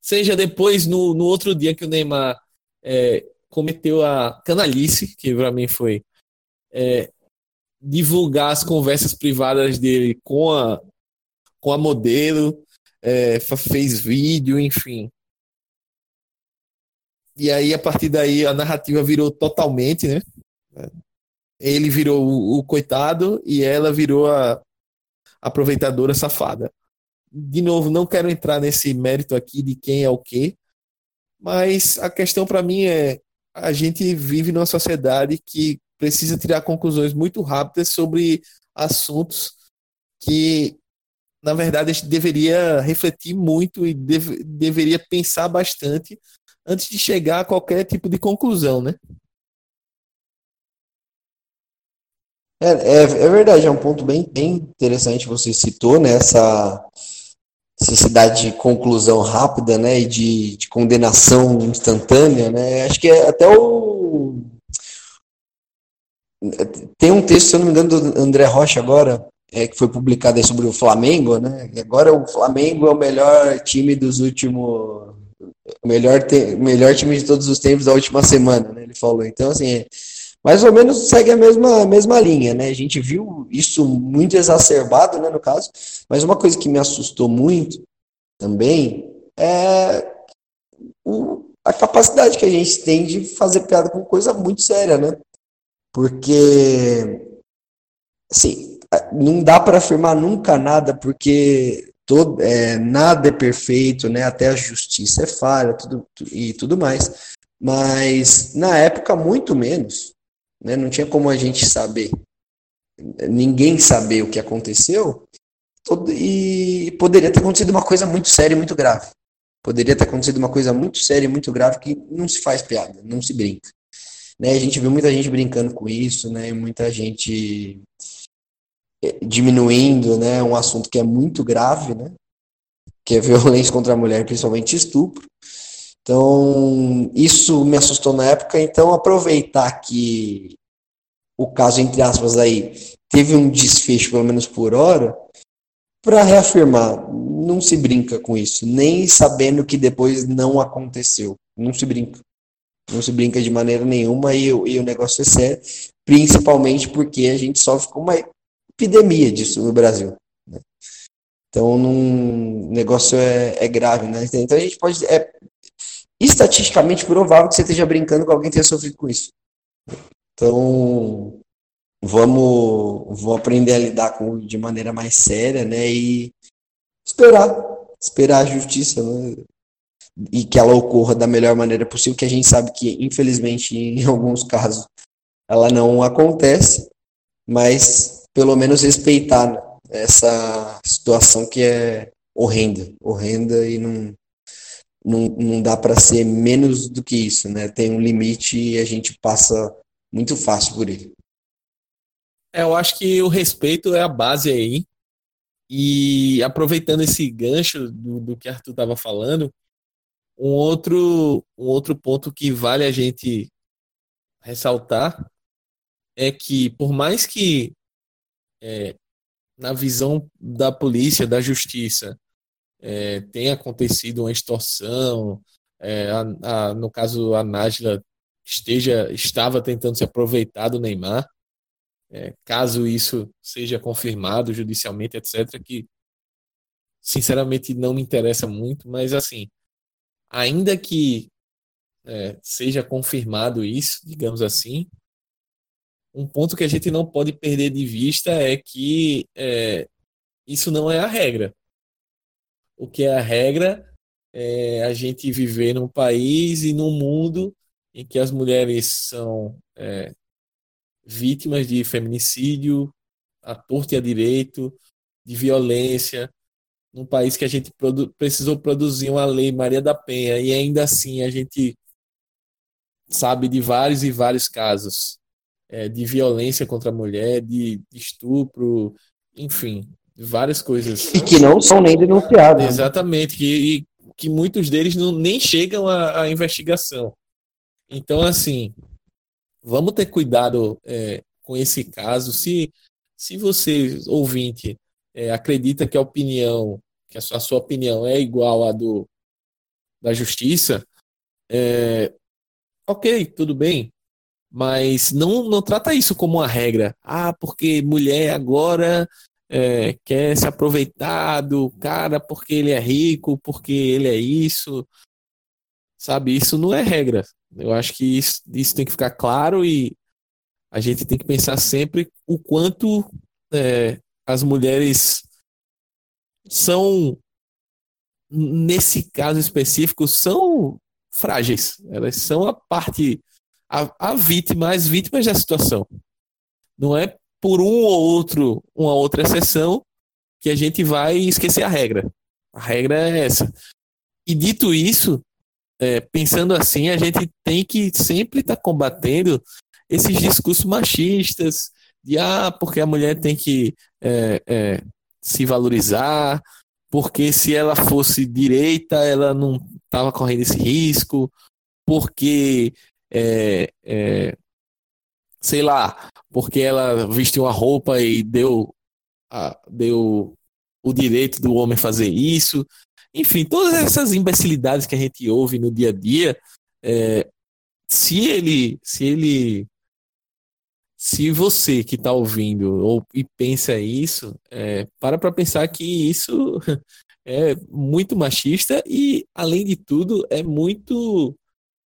seja depois no, no outro dia que o Neymar é, cometeu a canalice, que para mim foi é, divulgar as conversas privadas dele com a, com a modelo, é, fez vídeo, enfim. E aí, a partir daí, a narrativa virou totalmente, né? Ele virou o, o coitado e ela virou a aproveitadora safada. De novo, não quero entrar nesse mérito aqui de quem é o quê, mas a questão para mim é: a gente vive numa sociedade que precisa tirar conclusões muito rápidas sobre assuntos que, na verdade, a gente deveria refletir muito e deve, deveria pensar bastante antes de chegar a qualquer tipo de conclusão, né? É, é, é verdade, é um ponto bem, bem interessante você citou, né? Necessidade de conclusão rápida, né? E de, de condenação instantânea, né? Acho que é até o. Tem um texto, se eu não me engano, do André Rocha agora, é, que foi publicado sobre o Flamengo, né? E agora o Flamengo é o melhor time dos últimos melhor, te, melhor time de todos os tempos da última semana, né? Ele falou. Então, assim, é, mais ou menos segue a mesma, mesma linha, né? A gente viu isso muito exacerbado, né, no caso. Mas uma coisa que me assustou muito também é o, a capacidade que a gente tem de fazer piada com coisa muito séria, né? Porque, assim, não dá para afirmar nunca nada, porque todo, é, nada é perfeito, né? Até a justiça é falha tudo, e tudo mais. Mas na época, muito menos. Né? Não tinha como a gente saber, ninguém saber o que aconteceu. Todo, e poderia ter acontecido uma coisa muito séria e muito grave. Poderia ter acontecido uma coisa muito séria e muito grave que não se faz piada, não se brinca. Né? A gente viu muita gente brincando com isso, né? muita gente diminuindo né, um assunto que é muito grave, né, que é violência contra a mulher, principalmente estupro. Então, isso me assustou na época. Então, aproveitar que o caso, entre aspas, aí, teve um desfecho, pelo menos por hora, para reafirmar, não se brinca com isso, nem sabendo que depois não aconteceu. Não se brinca. Não se brinca de maneira nenhuma e, e o negócio é sério, principalmente porque a gente sofre com uma epidemia disso no Brasil. Né? Então, o negócio é, é, grave, né? Então, a gente pode. É estatisticamente provável que você esteja brincando com alguém que tenha sofrido com isso. Então, vamos, vamos aprender a lidar com de maneira mais séria, né? E esperar, esperar a justiça, né? E que ela ocorra da melhor maneira possível, que a gente sabe que, infelizmente, em alguns casos, ela não acontece, mas pelo menos respeitar essa situação que é horrenda, horrenda e não, não, não dá para ser menos do que isso, né? Tem um limite e a gente passa muito fácil por ele. É, eu acho que o respeito é a base aí. E aproveitando esse gancho do, do que Arthur estava falando, um outro, um outro ponto que vale a gente ressaltar é que, por mais que é, na visão da polícia, da justiça, é, tenha acontecido uma extorsão, é, a, a, no caso a Nájila esteja estava tentando se aproveitar do Neymar, é, caso isso seja confirmado judicialmente, etc., que sinceramente não me interessa muito, mas assim, ainda que é, seja confirmado isso, digamos assim, um ponto que a gente não pode perder de vista é que é, isso não é a regra. O que é a regra é a gente viver num país e num mundo em que as mulheres são é, vítimas de feminicídio, a torta e a direito, de violência, num país que a gente produ precisou produzir uma lei Maria da Penha e ainda assim a gente sabe de vários e vários casos é, de violência contra a mulher, de, de estupro, enfim, várias coisas. E que não são nem denunciados. Né? Exatamente, que, que muitos deles não, nem chegam à, à investigação. Então, assim, vamos ter cuidado é, com esse caso. Se, se você, ouvinte, é, acredita que a opinião, que a sua, a sua, opinião é igual à do, da justiça, é, ok, tudo bem. Mas não, não trata isso como uma regra. Ah, porque mulher agora é, quer se aproveitar do cara porque ele é rico, porque ele é isso. Sabe, isso não é regra. Eu acho que isso, isso tem que ficar claro e a gente tem que pensar sempre o quanto é, as mulheres são, nesse caso específico, são frágeis. Elas são a parte, a, a vítima, as vítimas da situação. Não é por um ou outro, uma outra exceção que a gente vai esquecer a regra. A regra é essa. E dito isso, é, pensando assim, a gente tem que sempre estar tá combatendo esses discursos machistas de ah, porque a mulher tem que é, é, se valorizar, porque se ela fosse direita, ela não estava correndo esse risco, porque é, é, sei lá, porque ela vestiu uma roupa e deu, a, deu o direito do homem fazer isso. Enfim, todas essas imbecilidades que a gente ouve no dia a dia, é, se ele, se ele, se você que está ouvindo ou e pensa isso, é, para para pensar que isso é muito machista e, além de tudo, é muito.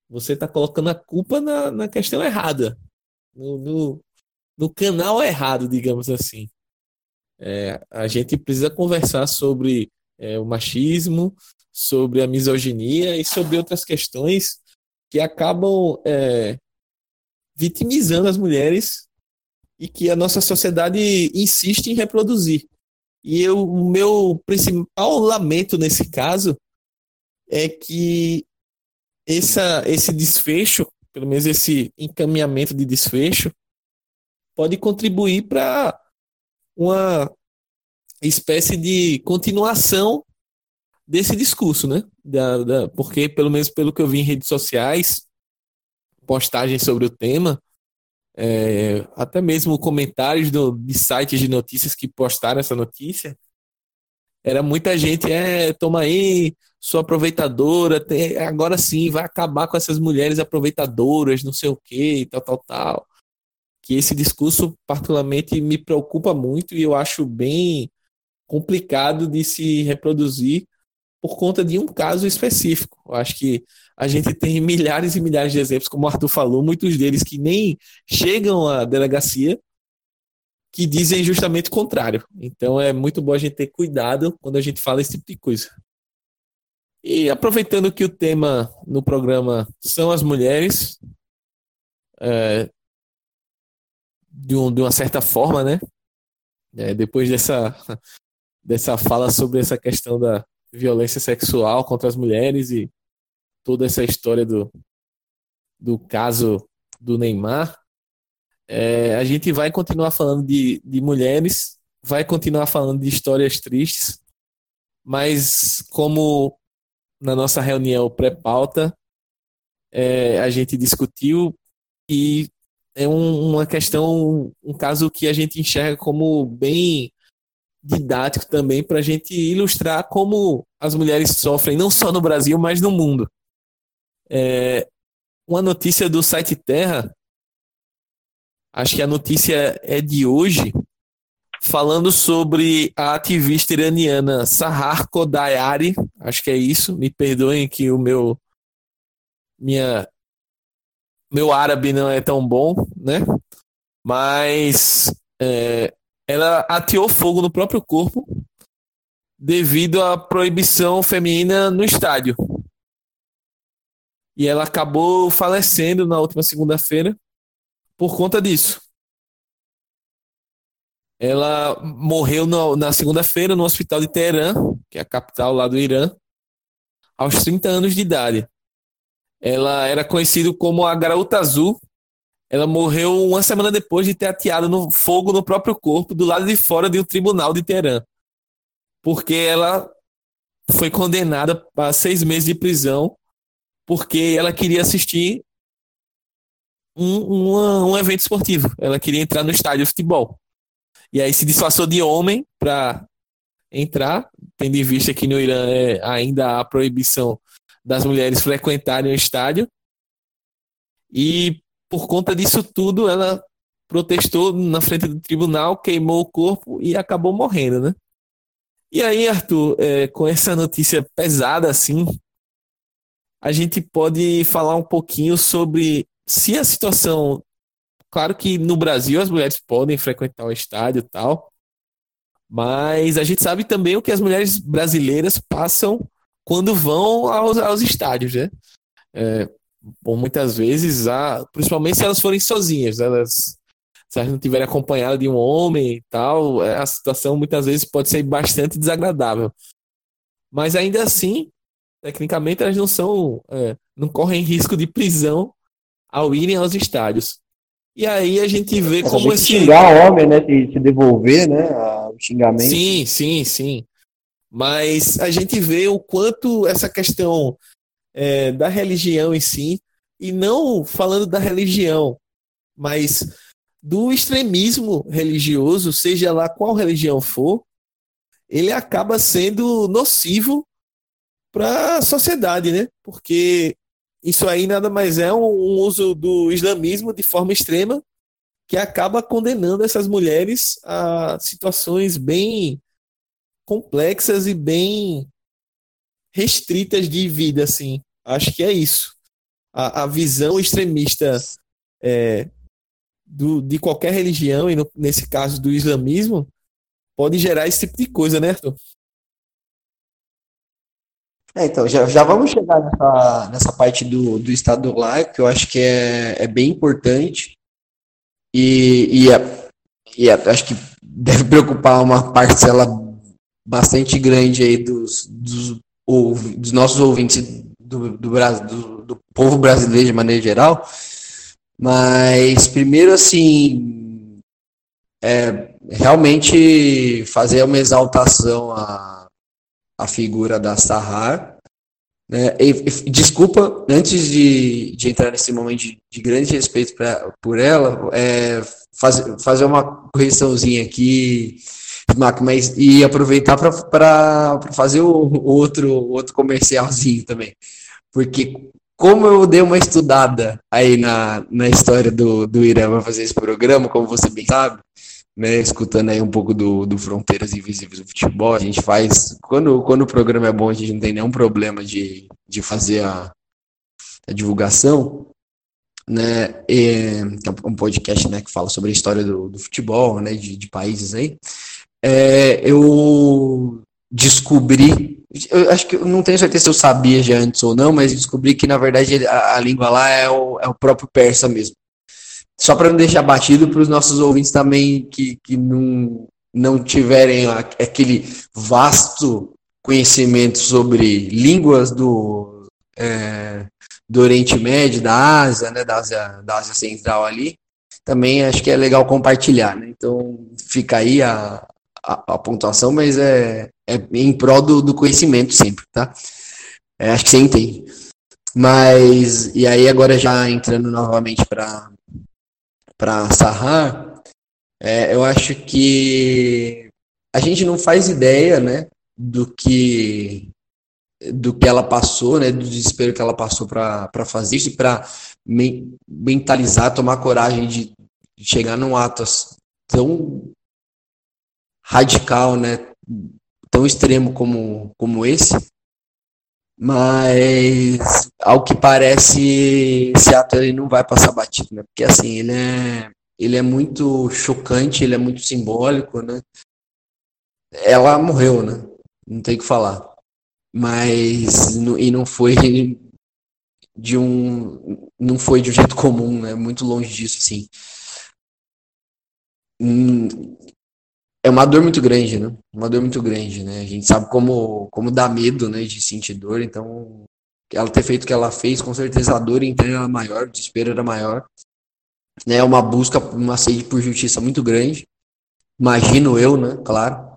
Você está colocando a culpa na, na questão errada, no, no, no canal errado, digamos assim. É, a gente precisa conversar sobre é, o machismo, sobre a misoginia e sobre outras questões que acabam é, vitimizando as mulheres e que a nossa sociedade insiste em reproduzir. E eu, o meu principal lamento nesse caso é que essa, esse desfecho, pelo menos esse encaminhamento de desfecho, pode contribuir para uma espécie de continuação desse discurso, né? Da, da, porque, pelo menos pelo que eu vi em redes sociais, postagens sobre o tema, é, até mesmo comentários do, de sites de notícias que postaram essa notícia, era muita gente, é, toma aí, sua aproveitadora, tem, agora sim, vai acabar com essas mulheres aproveitadoras, não sei o que, tal, tal, tal. Que esse discurso, particularmente, me preocupa muito e eu acho bem complicado de se reproduzir por conta de um caso específico. Eu acho que a gente tem milhares e milhares de exemplos, como o Arthur falou, muitos deles que nem chegam à delegacia, que dizem justamente o contrário. Então é muito bom a gente ter cuidado quando a gente fala esse tipo de coisa. E aproveitando que o tema no programa são as mulheres, é, de, um, de, uma certa forma, né? É, depois dessa dessa fala sobre essa questão da violência sexual contra as mulheres e toda essa história do, do caso do Neymar, é, a gente vai continuar falando de, de mulheres, vai continuar falando de histórias tristes, mas como na nossa reunião pré-pauta, é, a gente discutiu e é um, uma questão, um caso que a gente enxerga como bem didático também para a gente ilustrar como as mulheres sofrem, não só no Brasil, mas no mundo. É, uma notícia do site Terra, acho que a notícia é de hoje, falando sobre a ativista iraniana Sahar Kodayari, acho que é isso, me perdoem que o meu minha meu árabe não é tão bom, né? Mas é, ela ateou fogo no próprio corpo devido à proibição feminina no estádio. E ela acabou falecendo na última segunda-feira por conta disso. Ela morreu no, na segunda-feira no hospital de Teherã, que é a capital lá do Irã, aos 30 anos de idade. Ela era conhecida como a Garota Azul. Ela morreu uma semana depois de ter ateado no fogo no próprio corpo do lado de fora de um tribunal de Teherã. Porque ela foi condenada a seis meses de prisão porque ela queria assistir um, um, evento esportivo. Ela queria entrar no estádio de futebol. E aí se disfarçou de homem para entrar, tendo em vista que no Irã é, ainda há proibição das mulheres frequentarem o estádio. E por conta disso tudo, ela protestou na frente do tribunal, queimou o corpo e acabou morrendo, né? E aí, Arthur, é, com essa notícia pesada assim, a gente pode falar um pouquinho sobre se a situação Claro que no Brasil as mulheres podem frequentar o estádio e tal, mas a gente sabe também o que as mulheres brasileiras passam quando vão aos, aos estádios, né? É, bom, muitas vezes, principalmente se elas forem sozinhas, né? elas, se elas não tiverem acompanhada de um homem e tal, é, a situação muitas vezes pode ser bastante desagradável. Mas ainda assim, tecnicamente elas não são, é, não correm risco de prisão ao irem aos estádios. E aí a gente vê Essa como esse. xingar homem, né? Se, se devolver, né? O xingamento. Sim, sim, sim. Mas a gente vê o quanto essa questão é, da religião em si, e não falando da religião, mas do extremismo religioso, seja lá qual religião for, ele acaba sendo nocivo para a sociedade, né? Porque isso aí nada mais é um, um uso do islamismo de forma extrema que acaba condenando essas mulheres a situações bem complexas e bem restritas de vida, assim. Acho que é isso. A, a visão extremista é, do, de qualquer religião, e no, nesse caso do islamismo, pode gerar esse tipo de coisa, né, Arthur? É, então, já, já vamos chegar nessa, nessa parte do, do Estado laico, que eu acho que é, é bem importante. E, e, é, e é, acho que deve preocupar uma parcela bastante grande aí dos, dos, dos nossos ouvintes do, do, do, do povo brasileiro de maneira geral. Mas, primeiro, assim, é, realmente fazer uma exaltação a a figura da Sahar. Né? E, e, desculpa, antes de, de entrar nesse momento de, de grande respeito pra, por ela, é, faz, fazer uma correçãozinha aqui, mas e aproveitar para fazer o, o, outro, outro comercialzinho também. Porque como eu dei uma estudada aí na, na história do, do Irã para fazer esse programa, como você bem sabe, né, escutando aí um pouco do, do Fronteiras Invisíveis do Futebol. A gente faz, quando, quando o programa é bom, a gente não tem nenhum problema de, de fazer a, a divulgação. Né, é um podcast né, que fala sobre a história do, do futebol, né, de, de países aí. É, eu descobri, eu acho que não tenho certeza se eu sabia já antes ou não, mas descobri que na verdade a, a língua lá é o, é o próprio persa mesmo só para não deixar batido para os nossos ouvintes também que, que não, não tiverem aquele vasto conhecimento sobre línguas do, é, do Oriente Médio, da Ásia, né, da Ásia, da Ásia Central ali, também acho que é legal compartilhar, né? Então fica aí a, a, a pontuação, mas é, é em prol do, do conhecimento sempre, tá? É, acho que você entende. Mas, e aí agora já entrando novamente para para Sahar, é, eu acho que a gente não faz ideia, né, do que do que ela passou, né, do desespero que ela passou para fazer isso, para me, mentalizar, tomar coragem de chegar num ato tão radical, né, tão extremo como, como esse. Mas, ao que parece, esse ato ele não vai passar batido, né? Porque, assim, ele é, ele é muito chocante, ele é muito simbólico, né? Ela morreu, né? Não tem o que falar. Mas, e não foi de um, não foi de um jeito comum, né? Muito longe disso, assim. É uma dor muito grande, né? Uma dor muito grande, né? A gente sabe como, como dá medo, né, de sentir dor, então ela ter feito o que ela fez, com certeza a dor interna era maior, o desespero era maior. Né? É uma busca, uma sede por justiça muito grande. Imagino eu, né? Claro.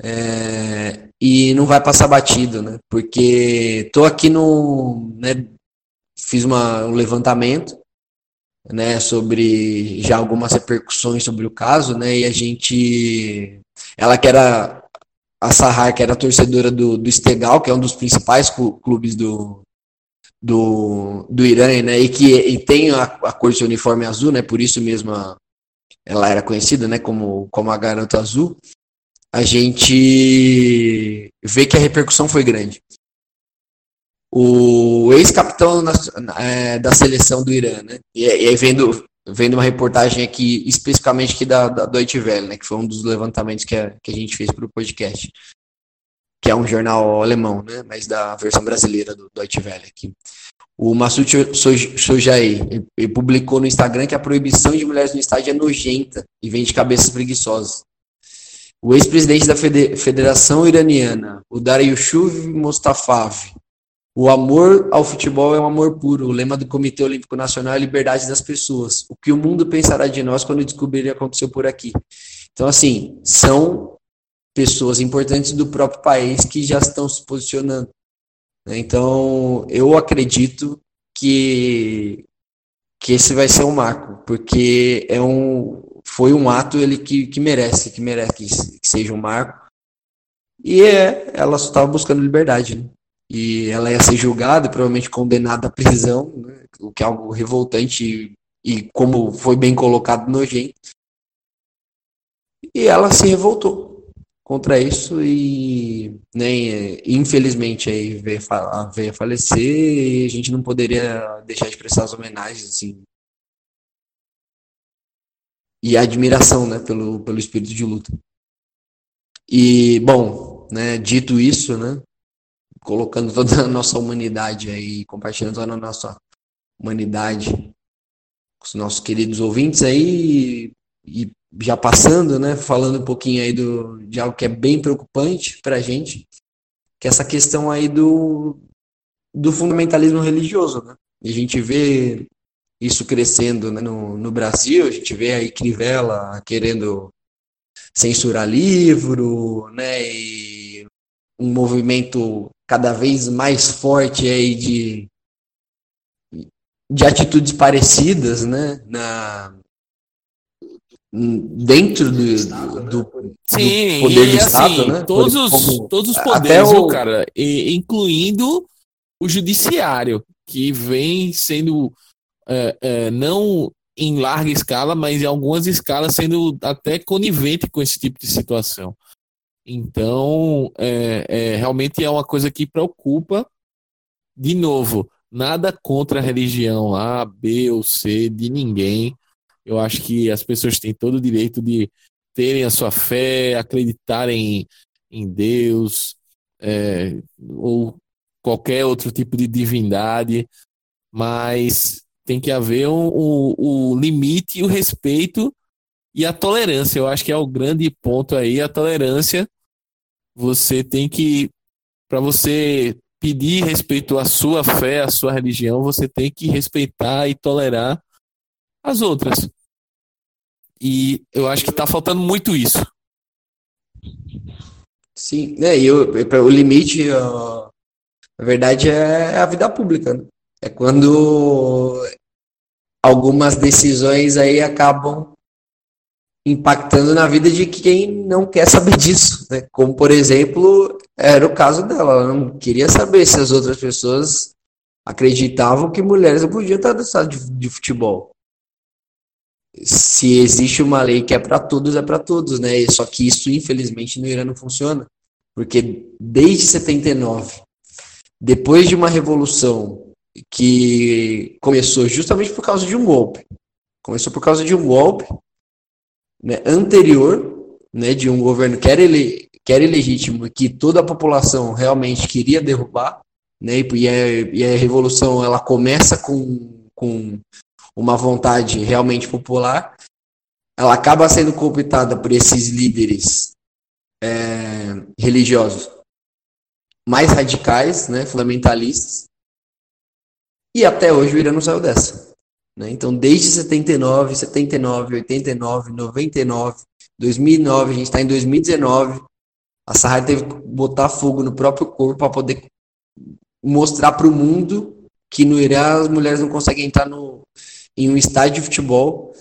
É, e não vai passar batido, né? Porque tô aqui no, né, fiz uma, um levantamento né, sobre já algumas repercussões sobre o caso, né, e a gente, ela que era a Sahar, que era torcedora do, do Estegal, que é um dos principais clubes do, do, do Irã, né, e que e tem a, a cor de uniforme azul, né, por isso mesmo a, ela era conhecida, né, como, como a garota azul, a gente vê que a repercussão foi grande o ex-capitão é, da seleção do Irã, né? E, e, aí vendo, vendo uma reportagem aqui, especificamente aqui da, da Deutsche Welle, né? Que foi um dos levantamentos que a, que a gente fez para o podcast. Que é um jornal alemão, né? Mas da versão brasileira do Deutsche Welle aqui. O Massoud Sojai publicou no Instagram que a proibição de mulheres no estádio é nojenta e vem de cabeças preguiçosas. O ex-presidente da Federação Iraniana, o Dariushuv Mustafav, o amor ao futebol é um amor puro. O lema do Comitê Olímpico Nacional é a liberdade das pessoas. O que o mundo pensará de nós quando descobrir o que aconteceu por aqui. Então, assim, são pessoas importantes do próprio país que já estão se posicionando. Né? Então, eu acredito que, que esse vai ser um marco, porque é um, foi um ato ele que, que merece, que merece que, que seja um marco. E é, ela só estava buscando liberdade. Né? E ela ia ser julgada, provavelmente condenada à prisão, né, o que é algo revoltante e, e, como foi bem colocado, nojento. E ela se revoltou contra isso e, né, infelizmente, aí veio, veio a falecer e a gente não poderia deixar de prestar as homenagens, assim, e a admiração, né, pelo, pelo espírito de luta. E, bom, né, dito isso, né, colocando toda a nossa humanidade aí, compartilhando toda a nossa humanidade com os nossos queridos ouvintes aí e já passando, né, falando um pouquinho aí do, de algo que é bem preocupante para a gente, que é essa questão aí do, do fundamentalismo religioso, né? E a gente vê isso crescendo né, no, no Brasil, a gente vê aí Crivella querendo censurar livro, né, e um movimento cada vez mais forte aí de, de atitudes parecidas, né? Na, dentro do, do, Sim, do poder do Estado, assim, né? Todos, Como, todos os poderes, o... cara, incluindo o judiciário, que vem sendo é, é, não em larga escala, mas em algumas escalas sendo até conivente com esse tipo de situação. Então, é, é, realmente é uma coisa que preocupa. De novo, nada contra a religião A, B ou C de ninguém. Eu acho que as pessoas têm todo o direito de terem a sua fé, acreditarem em Deus é, ou qualquer outro tipo de divindade, mas tem que haver um, o, o limite o respeito e a tolerância. Eu acho que é o grande ponto aí, a tolerância você tem que, para você pedir respeito à sua fé, à sua religião, você tem que respeitar e tolerar as outras. E eu acho que está faltando muito isso. Sim, né, e o, o limite, ó, na verdade, é a vida pública. Né? É quando algumas decisões aí acabam impactando na vida de quem não quer saber disso, né? Como por exemplo, era o caso dela, ela não queria saber se as outras pessoas acreditavam que mulheres não podiam estar no estado de, de futebol. Se existe uma lei que é para todos, é para todos, né? Só que isso infelizmente no Irã não funciona, porque desde 79, depois de uma revolução que começou justamente por causa de um golpe. Começou por causa de um golpe né, anterior né, de um governo que era, ele, que era ilegítimo que toda a população realmente queria derrubar. Né, e, a, e a revolução ela começa com, com uma vontade realmente popular. Ela acaba sendo cooptada por esses líderes é, religiosos mais radicais, né, fundamentalistas, e até hoje o Irã não saiu dessa. Né? Então, desde 79, 79, 89, 99, 2009, a gente está em 2019. A Sahara teve que botar fogo no próprio corpo para poder mostrar para o mundo que no Irã as mulheres não conseguem entrar no, em um estádio de futebol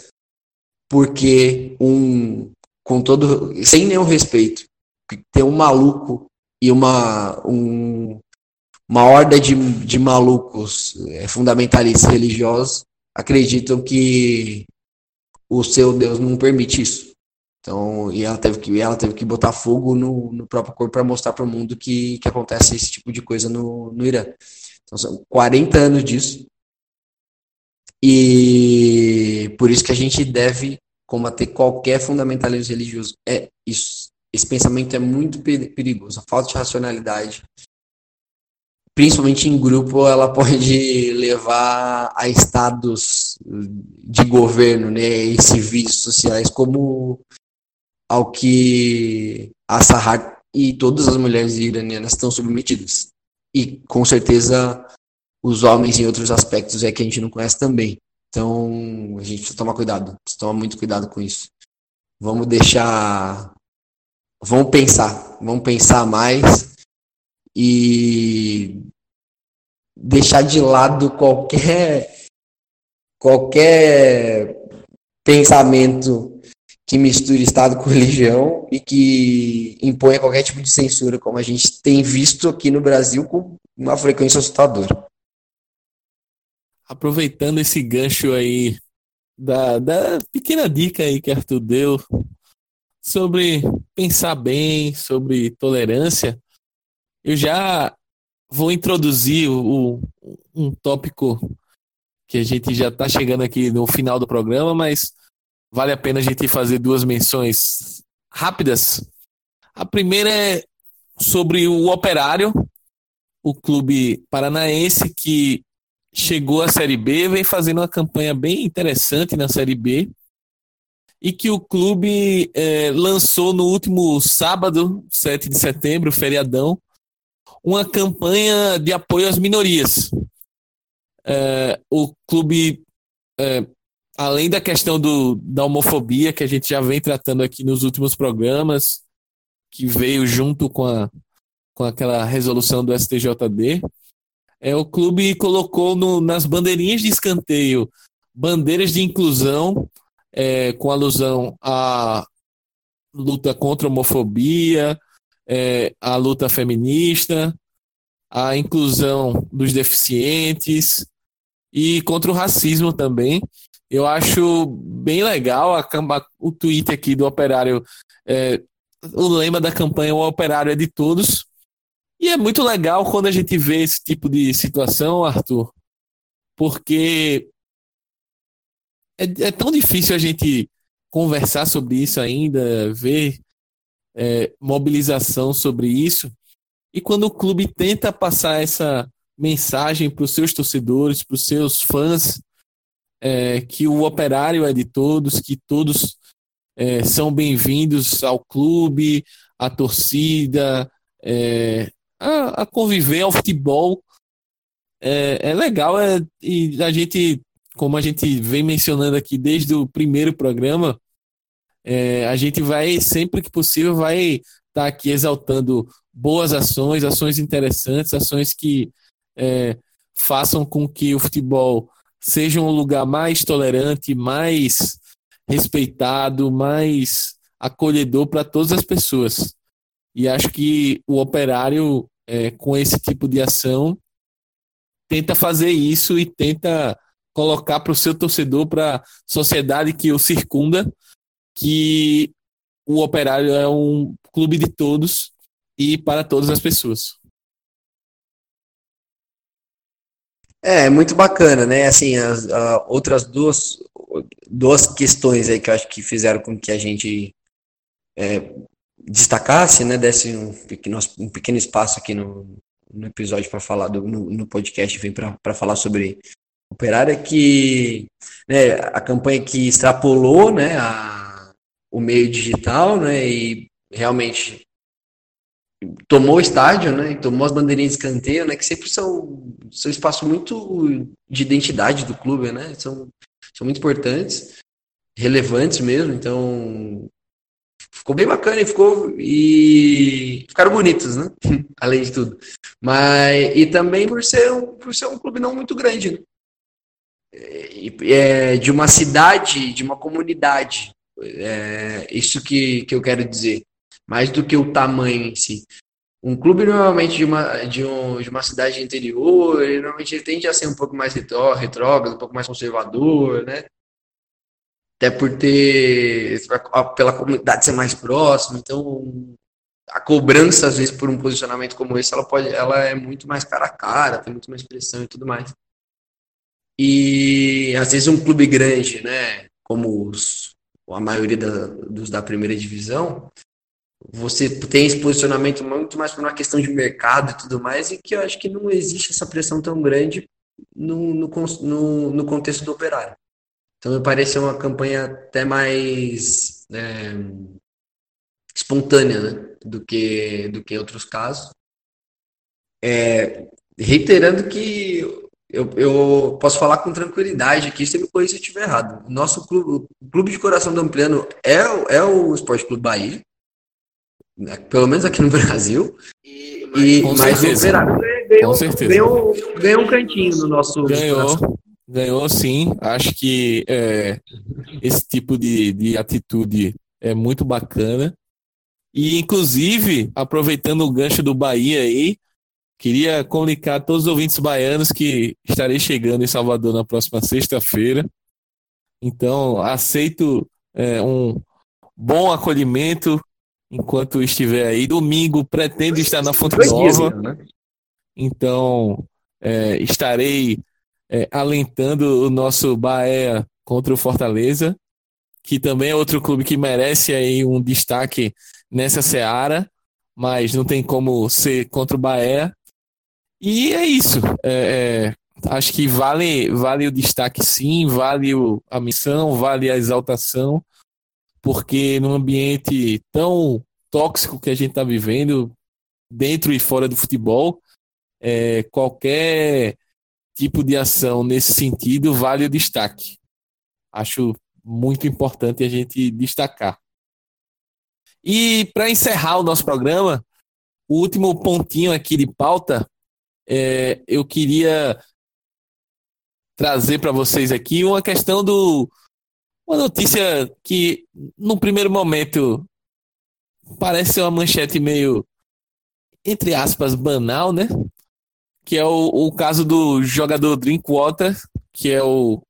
porque um com todo sem nenhum respeito tem um maluco e uma um, uma horda de, de malucos é, fundamentalistas religiosos acreditam que o seu Deus não permite isso. Então, e ela teve que, ela teve que botar fogo no, no próprio corpo para mostrar para o mundo que, que acontece esse tipo de coisa no, no Irã. Então, são 40 anos disso. E por isso que a gente deve combater qualquer fundamentalismo religioso. É isso. Esse pensamento é muito perigoso. A falta de racionalidade principalmente em grupo, ela pode levar a estados de governo né, e civis sociais, como ao que a Sahar e todas as mulheres iranianas estão submetidas. E com certeza os homens em outros aspectos é que a gente não conhece também. Então a gente precisa tomar cuidado, precisa tomar muito cuidado com isso. Vamos deixar. Vamos pensar, vamos pensar mais e deixar de lado qualquer qualquer pensamento que misture Estado com religião e que imponha qualquer tipo de censura, como a gente tem visto aqui no Brasil com uma frequência assustadora. Aproveitando esse gancho aí da, da pequena dica aí que Arthur deu sobre pensar bem, sobre tolerância, eu já vou introduzir o, um tópico que a gente já está chegando aqui no final do programa, mas vale a pena a gente fazer duas menções rápidas. A primeira é sobre o Operário, o clube paranaense que chegou à Série B, vem fazendo uma campanha bem interessante na Série B e que o clube é, lançou no último sábado, 7 de setembro, feriadão, uma campanha de apoio às minorias. É, o clube, é, além da questão do, da homofobia, que a gente já vem tratando aqui nos últimos programas, que veio junto com, a, com aquela resolução do STJD, é, o clube colocou no, nas bandeirinhas de escanteio bandeiras de inclusão, é, com alusão à luta contra a homofobia, é, a luta feminista, a inclusão dos deficientes e contra o racismo também. Eu acho bem legal a, o tweet aqui do Operário. É, o lema da campanha O Operário é de Todos. E é muito legal quando a gente vê esse tipo de situação, Arthur, porque é, é tão difícil a gente conversar sobre isso ainda, ver é, mobilização sobre isso. E quando o clube tenta passar essa mensagem para os seus torcedores, para os seus fãs, é, que o operário é de todos, que todos é, são bem-vindos ao clube, à torcida, é, a, a, conviver ao futebol. É, é legal é, e a gente, como a gente vem mencionando aqui desde o primeiro programa, é, a gente vai, sempre que possível, vai estar tá aqui exaltando boas ações, ações interessantes, ações que é, façam com que o futebol seja um lugar mais tolerante, mais respeitado, mais acolhedor para todas as pessoas. E acho que o operário, é, com esse tipo de ação, tenta fazer isso e tenta colocar para o seu torcedor, para a sociedade que o circunda, que o Operário é um clube de todos e para todas as pessoas. É, muito bacana, né? Assim, as, as outras duas, duas questões aí que eu acho que fizeram com que a gente é, destacasse, né? Desse um pequeno, um pequeno espaço aqui no, no episódio para falar do, no, no podcast, vem para falar sobre Operário, é que né, a campanha que extrapolou né, a, o meio digital né, e realmente tomou o estádio, né, tomou as bandeirinhas de escanteio, né, que sempre são, são espaço muito de identidade do clube, né, são, são muito importantes, relevantes mesmo, então ficou bem bacana e ficou e ficaram bonitos, né, além de tudo, mas e também por ser um, por ser um clube não muito grande, né? é, de uma cidade, de uma comunidade, é, isso que, que eu quero dizer mais do que o tamanho em si. Um clube normalmente de uma, de, um, de uma cidade interior, ele, normalmente ele tende a ser um pouco mais retró, retrógrado, um pouco mais conservador, né? Até por ter, pela comunidade ser mais próxima, então a cobrança, às vezes, por um posicionamento como esse, ela, pode, ela é muito mais cara a cara, tem muito mais pressão e tudo mais. E, às vezes, um clube grande, né, como os, a maioria da, dos da primeira divisão, você tem esse posicionamento muito mais por uma questão de mercado e tudo mais, e que eu acho que não existe essa pressão tão grande no, no, no, no contexto do operário. Então, me parece uma campanha até mais é, espontânea né, do, que, do que em outros casos. É, reiterando que eu, eu posso falar com tranquilidade aqui, se me corrija se eu estiver errado. Nosso clube, o clube de coração do Ampliano é, é o Esporte Clube Bahia. Né, pelo menos aqui no Brasil. E, e mas o Operário ganhou, ganhou, ganhou, um cantinho no nosso. Ganhou, ganhou sim. Acho que é, esse tipo de, de atitude é muito bacana. E, inclusive, aproveitando o gancho do Bahia aí, queria comunicar a todos os ouvintes baianos que estarei chegando em Salvador na próxima sexta-feira. Então, aceito é, um bom acolhimento enquanto estiver aí. Domingo pretendo estar na Fonte Nova. Né? Então é, estarei é, alentando o nosso Bahia contra o Fortaleza, que também é outro clube que merece aí um destaque nessa seara, mas não tem como ser contra o Bahia. E é isso. É, é, acho que vale, vale o destaque sim, vale o, a missão, vale a exaltação porque num ambiente tão tóxico que a gente está vivendo, dentro e fora do futebol, é, qualquer tipo de ação nesse sentido vale o destaque. Acho muito importante a gente destacar. E para encerrar o nosso programa, o último pontinho aqui de pauta, é, eu queria trazer para vocês aqui uma questão do uma notícia que, no primeiro momento, parece uma manchete meio, entre aspas, banal, né? Que é o, o caso do jogador Drinkwater, que é o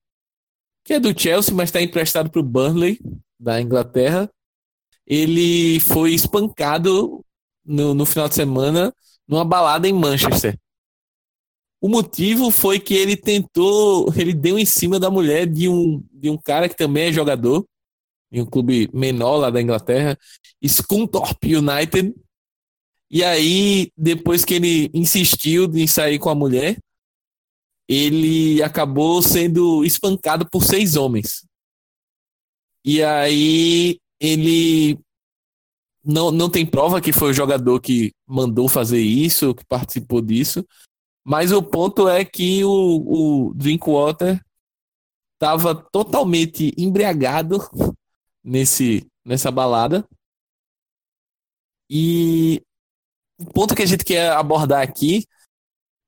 que é do Chelsea, mas está emprestado para o Burnley, da Inglaterra. Ele foi espancado no, no final de semana numa balada em Manchester. O motivo foi que ele tentou, ele deu em cima da mulher de um, de um cara que também é jogador, em um clube menor lá da Inglaterra, Scunthorpe United. E aí, depois que ele insistiu em sair com a mulher, ele acabou sendo espancado por seis homens. E aí ele não, não tem prova que foi o jogador que mandou fazer isso, que participou disso, mas o ponto é que o, o Drinkwater estava totalmente embriagado nesse, nessa balada. E o ponto que a gente quer abordar aqui,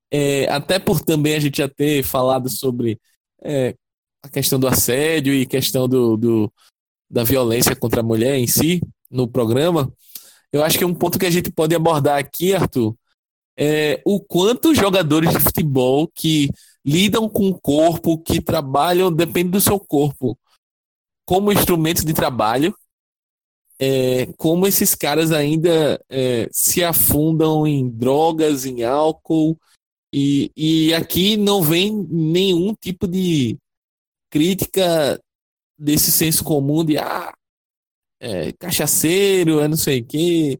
é, até por também a gente já ter falado sobre é, a questão do assédio e questão do, do, da violência contra a mulher em si no programa, eu acho que um ponto que a gente pode abordar aqui, Arthur, é o quanto jogadores de futebol que lidam com o corpo, que trabalham, depende do seu corpo, como instrumento de trabalho, é, como esses caras ainda é, se afundam em drogas, em álcool, e, e aqui não vem nenhum tipo de crítica desse senso comum de ah, é, cachaceiro, é não sei o quê.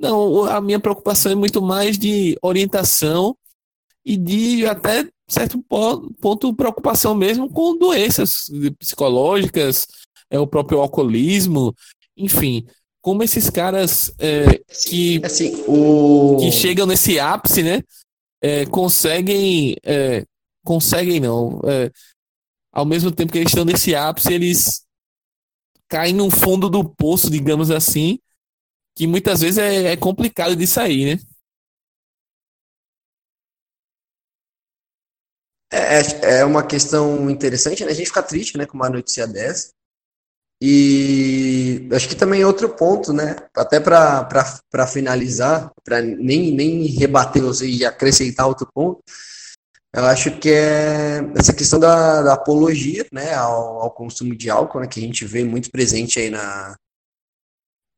Não, a minha preocupação é muito mais de orientação e de até certo ponto preocupação mesmo com doenças psicológicas, é o próprio alcoolismo, enfim, como esses caras é, que assim, o... que chegam nesse ápice, né, é, conseguem é, conseguem não, é, ao mesmo tempo que eles estão nesse ápice, eles caem no fundo do poço, digamos assim, que muitas vezes é, é complicado de sair, né? É, é uma questão interessante, né? A gente fica triste, né, com uma notícia dessa. E acho que também outro ponto, né? Até para finalizar, para nem, nem rebater e acrescentar outro ponto, eu acho que é essa questão da, da apologia né, ao, ao, consumo de álcool, né, que a gente vê muito presente aí na.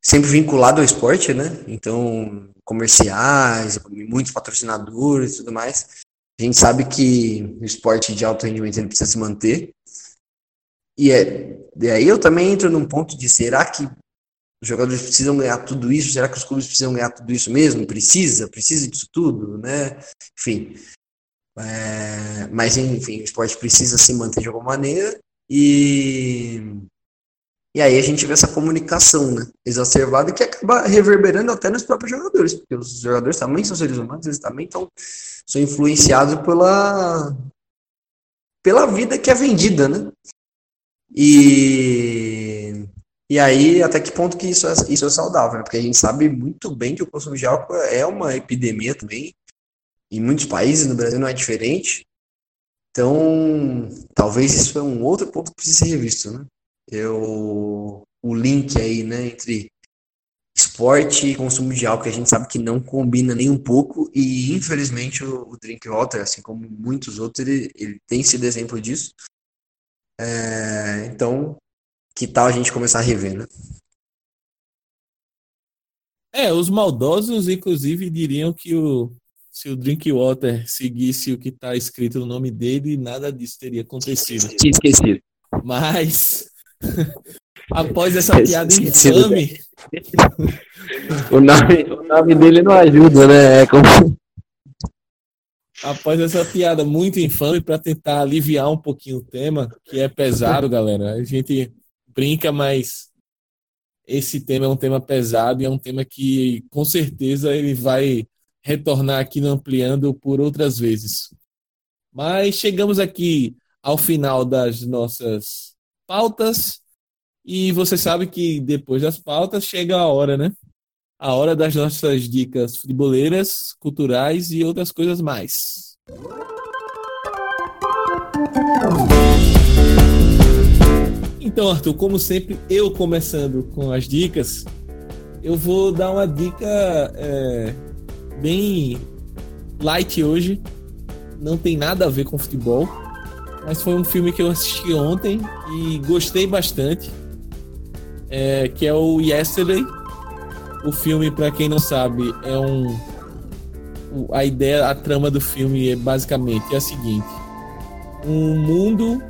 Sempre vinculado ao esporte, né? Então, comerciais, muitos patrocinadores e tudo mais. A gente sabe que o esporte de alto rendimento ele precisa se manter. E, é, e aí eu também entro num ponto de será que os jogadores precisam ganhar tudo isso? Será que os clubes precisam ganhar tudo isso mesmo? Precisa? Precisa disso tudo, né? Enfim. É, mas enfim, o esporte precisa se manter de alguma maneira e e aí a gente vê essa comunicação né, exacerbada que acaba reverberando até nos próprios jogadores, porque os jogadores também são seres humanos, eles também estão, são influenciados pela, pela vida que é vendida, né? E, e aí, até que ponto que isso é, isso é saudável, né? Porque a gente sabe muito bem que o consumo de álcool é uma epidemia também, em muitos países, no Brasil não é diferente. Então, talvez isso é um outro ponto que precisa ser revisto, né? Eu, o link aí, né, entre esporte e consumo de álcool, que a gente sabe que não combina nem um pouco, e infelizmente o, o Drinkwater, assim como muitos outros, ele, ele tem sido exemplo disso. É, então, que tal a gente começar a rever, né? É, os maldosos, inclusive, diriam que o, se o Drinkwater seguisse o que está escrito no nome dele, nada disso teria acontecido. Esquecido. Mas, após essa piada infame. o, nome, o nome dele não ajuda, né? É como... Após essa piada muito infame, para tentar aliviar um pouquinho o tema, que é pesado, galera. A gente brinca, mas esse tema é um tema pesado e é um tema que, com certeza, ele vai retornar aqui no Ampliando por outras vezes. Mas chegamos aqui ao final das nossas pautas e você sabe que depois das pautas chega a hora, né? A hora das nossas dicas futeboleiras, culturais e outras coisas mais. Então, Arthur, como sempre, eu começando com as dicas, eu vou dar uma dica é, bem light hoje. Não tem nada a ver com futebol. Mas foi um filme que eu assisti ontem e gostei bastante. É, que é o Yesterday. O filme, para quem não sabe, é um. A ideia, a trama do filme é basicamente é a seguinte: um mundo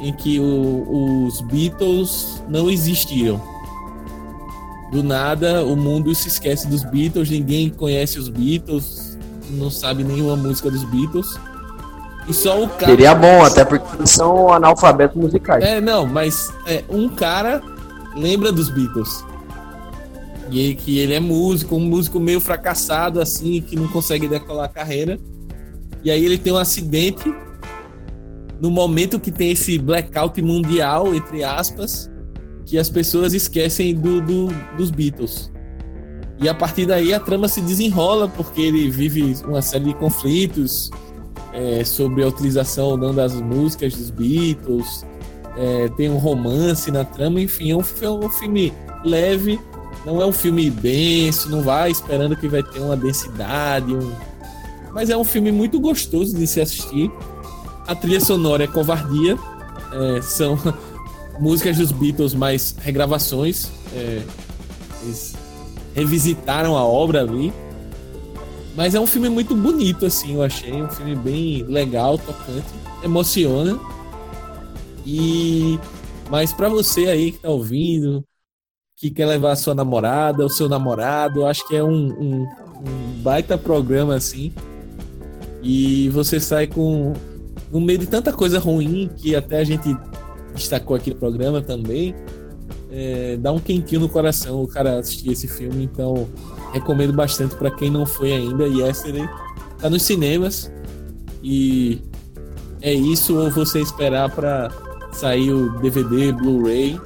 em que o, os Beatles não existiram do nada o mundo se esquece dos Beatles, ninguém conhece os Beatles, não sabe nenhuma música dos Beatles. E só o cara. Seria bom, até porque são analfabetos musicais. É, não, mas é, um cara lembra dos Beatles. E que ele é músico, um músico meio fracassado, assim, que não consegue decolar a carreira. E aí ele tem um acidente no momento que tem esse blackout mundial, entre aspas que as pessoas esquecem do, do, dos Beatles. E a partir daí a trama se desenrola, porque ele vive uma série de conflitos, é, sobre a utilização não das músicas dos Beatles, é, tem um romance na trama, enfim, é um, é um filme leve, não é um filme denso, não vai esperando que vai ter uma densidade, um... mas é um filme muito gostoso de se assistir. A trilha sonora é covardia, é, são músicas dos Beatles mais regravações. É, eles revisitaram a obra ali. Mas é um filme muito bonito, assim, eu achei. Um filme bem legal, tocante, emociona. E. Mas para você aí que tá ouvindo, que quer levar a sua namorada, o seu namorado, acho que é um, um, um baita programa, assim. E você sai com. No meio de tanta coisa ruim que até a gente destacou aqui no programa também. É, dá um quentinho no coração o cara assistir esse filme, então recomendo bastante para quem não foi ainda. Yesterday tá nos cinemas e é isso ou você esperar para sair o DVD, Blu-ray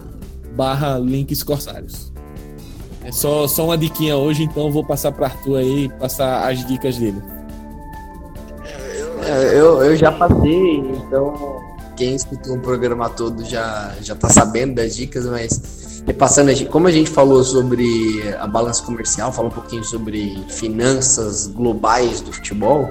barra links corsários. É só, só uma diquinha hoje, então vou passar para Arthur aí passar as dicas dele. É, eu, eu já passei, então quem escutou o programa todo já, já tá sabendo das dicas, mas repassando, como a gente falou sobre a balança comercial, falou um pouquinho sobre finanças globais do futebol,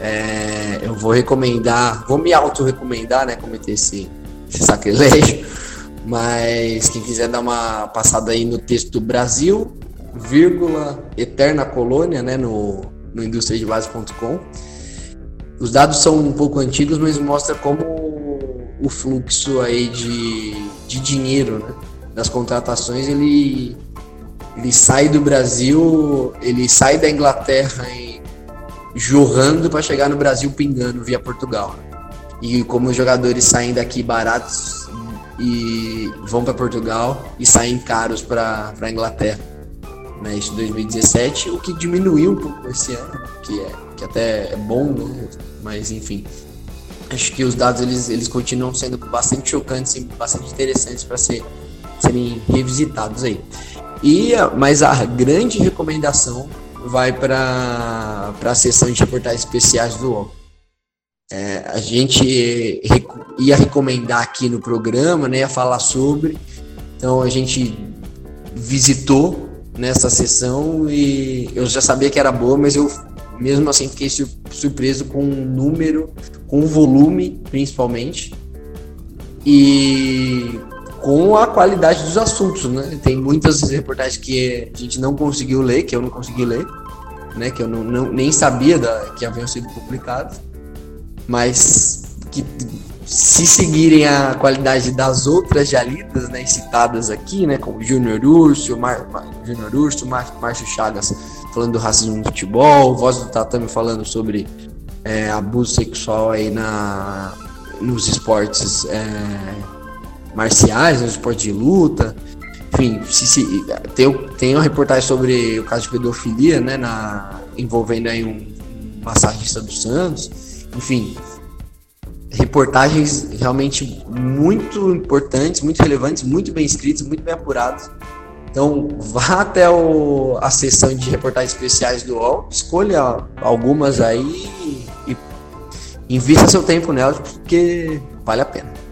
é, eu vou recomendar, vou me auto-recomendar, né, cometer esse, esse sacrilégio, mas quem quiser dar uma passada aí no texto do Brasil, vírgula, Eterna Colônia, né, no, no industriadebase.com, os dados são um pouco antigos, mas mostra como o fluxo aí de, de dinheiro, né? Das contratações, ele, ele sai do Brasil, ele sai da Inglaterra em, jorrando para chegar no Brasil pingando via Portugal. E como os jogadores saem daqui baratos e vão para Portugal e saem caros para a Inglaterra. Né, isso em 2017, o que diminuiu um pouco esse ano, que, é, que até é bom, né? mas enfim. Acho que os dados eles, eles continuam sendo bastante chocantes e bastante interessantes para ser serem revisitados aí. E, mas a grande recomendação vai para a sessão de reportagens especiais do UOL. É, a gente ia recomendar aqui no programa, né, ia falar sobre. Então a gente visitou nessa sessão e eu já sabia que era boa, mas eu mesmo assim fiquei surpreso com o número, com o volume, principalmente. E com a qualidade dos assuntos, né? Tem muitas reportagens que a gente não conseguiu ler, que eu não consegui ler, né? Que eu não, não nem sabia da, que haviam sido publicadas, mas que se seguirem a qualidade das outras já lidas, né, citadas aqui, né, como Júnior Urso, Júnior Urso, Márcio Chagas falando do racismo no futebol, Voz do Tatame falando sobre é, abuso sexual aí na, nos esportes é, marciais, no né, esporte de luta. Enfim, se, se, tem, tem uma reportagem sobre o caso de pedofilia, né, na, envolvendo aí um, massagista do Santos. Enfim, reportagens realmente muito importantes, muito relevantes, muito bem escritas, muito bem apuradas. Então, vá até o, a sessão de reportagens especiais do UOL, escolha algumas aí e invista seu tempo nelas, porque vale a pena.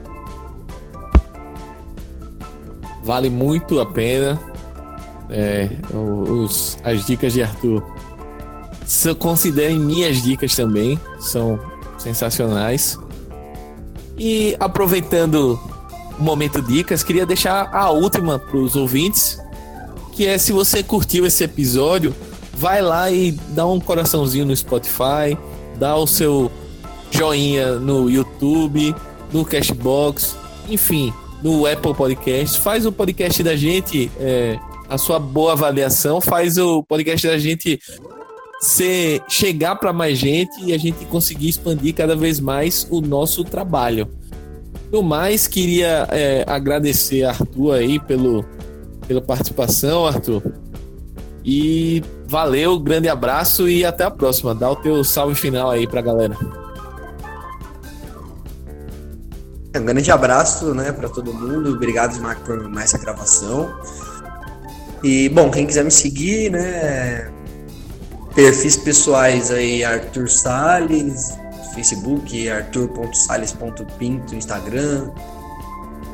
Vale muito a pena. É, os, as dicas de Arthur. Se considerem minhas dicas também, são sensacionais. E aproveitando o momento dicas, queria deixar a última para os ouvintes, que é se você curtiu esse episódio, vai lá e dá um coraçãozinho no Spotify, dá o seu joinha no YouTube, no Cashbox, enfim, no Apple Podcast. Faz o podcast da gente, é, a sua boa avaliação, faz o podcast da gente ser, chegar para mais gente e a gente conseguir expandir cada vez mais o nosso trabalho. No mais, queria é, agradecer a Arthur aí pelo, pela participação, Arthur. E valeu, grande abraço e até a próxima. Dá o teu salve final aí pra galera. Um grande abraço, né, para todo mundo. Obrigado, Marco, por mais essa gravação. E, bom, quem quiser me seguir, né, perfis pessoais aí, Arthur Salles, Facebook, arthur.sales.pinto Instagram.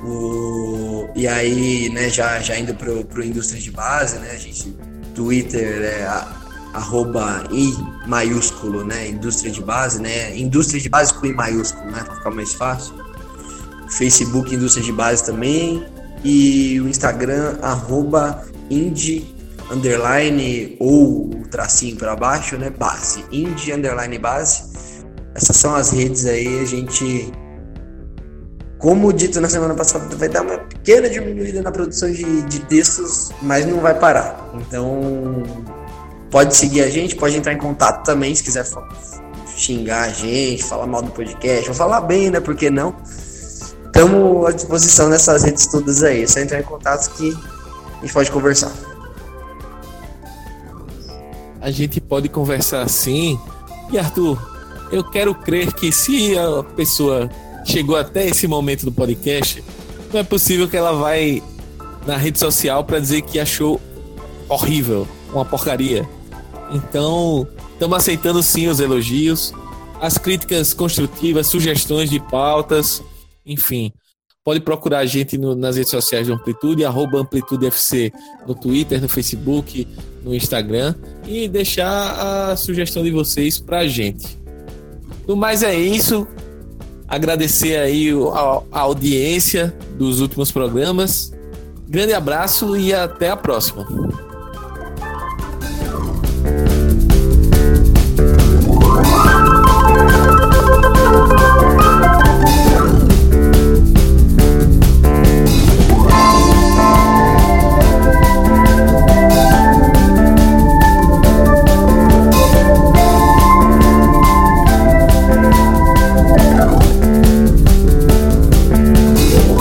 O, e aí, né, já, já indo pro, pro indústria de base, né, a gente, Twitter é a, arroba I maiúsculo, né, indústria de base, né, indústria de base com I maiúsculo, né, para ficar mais fácil. Facebook indústria de base também e o Instagram arroba indie underline ou o tracinho para baixo, né, base, indie underline base. Essas são as redes aí, a gente como dito na semana passada, vai dar uma pequena diminuída na produção de, de textos, mas não vai parar. Então, pode seguir a gente, pode entrar em contato também se quiser xingar a gente, falar mal do podcast, ou falar bem, né? Por que não? Estamos à disposição nessas redes todas aí. É só entrar em contato que a gente pode conversar. A gente pode conversar sim. E Arthur, eu quero crer que se a pessoa chegou até esse momento do podcast, não é possível que ela vai na rede social para dizer que achou horrível, uma porcaria. Então, estamos aceitando sim os elogios, as críticas construtivas, sugestões de pautas, enfim. Pode procurar a gente no, nas redes sociais do Amplitude, arroba AmplitudeFC no Twitter, no Facebook, no Instagram e deixar a sugestão de vocês para a gente. No mais é isso agradecer aí a, a audiência dos últimos programas. Grande abraço e até a próxima.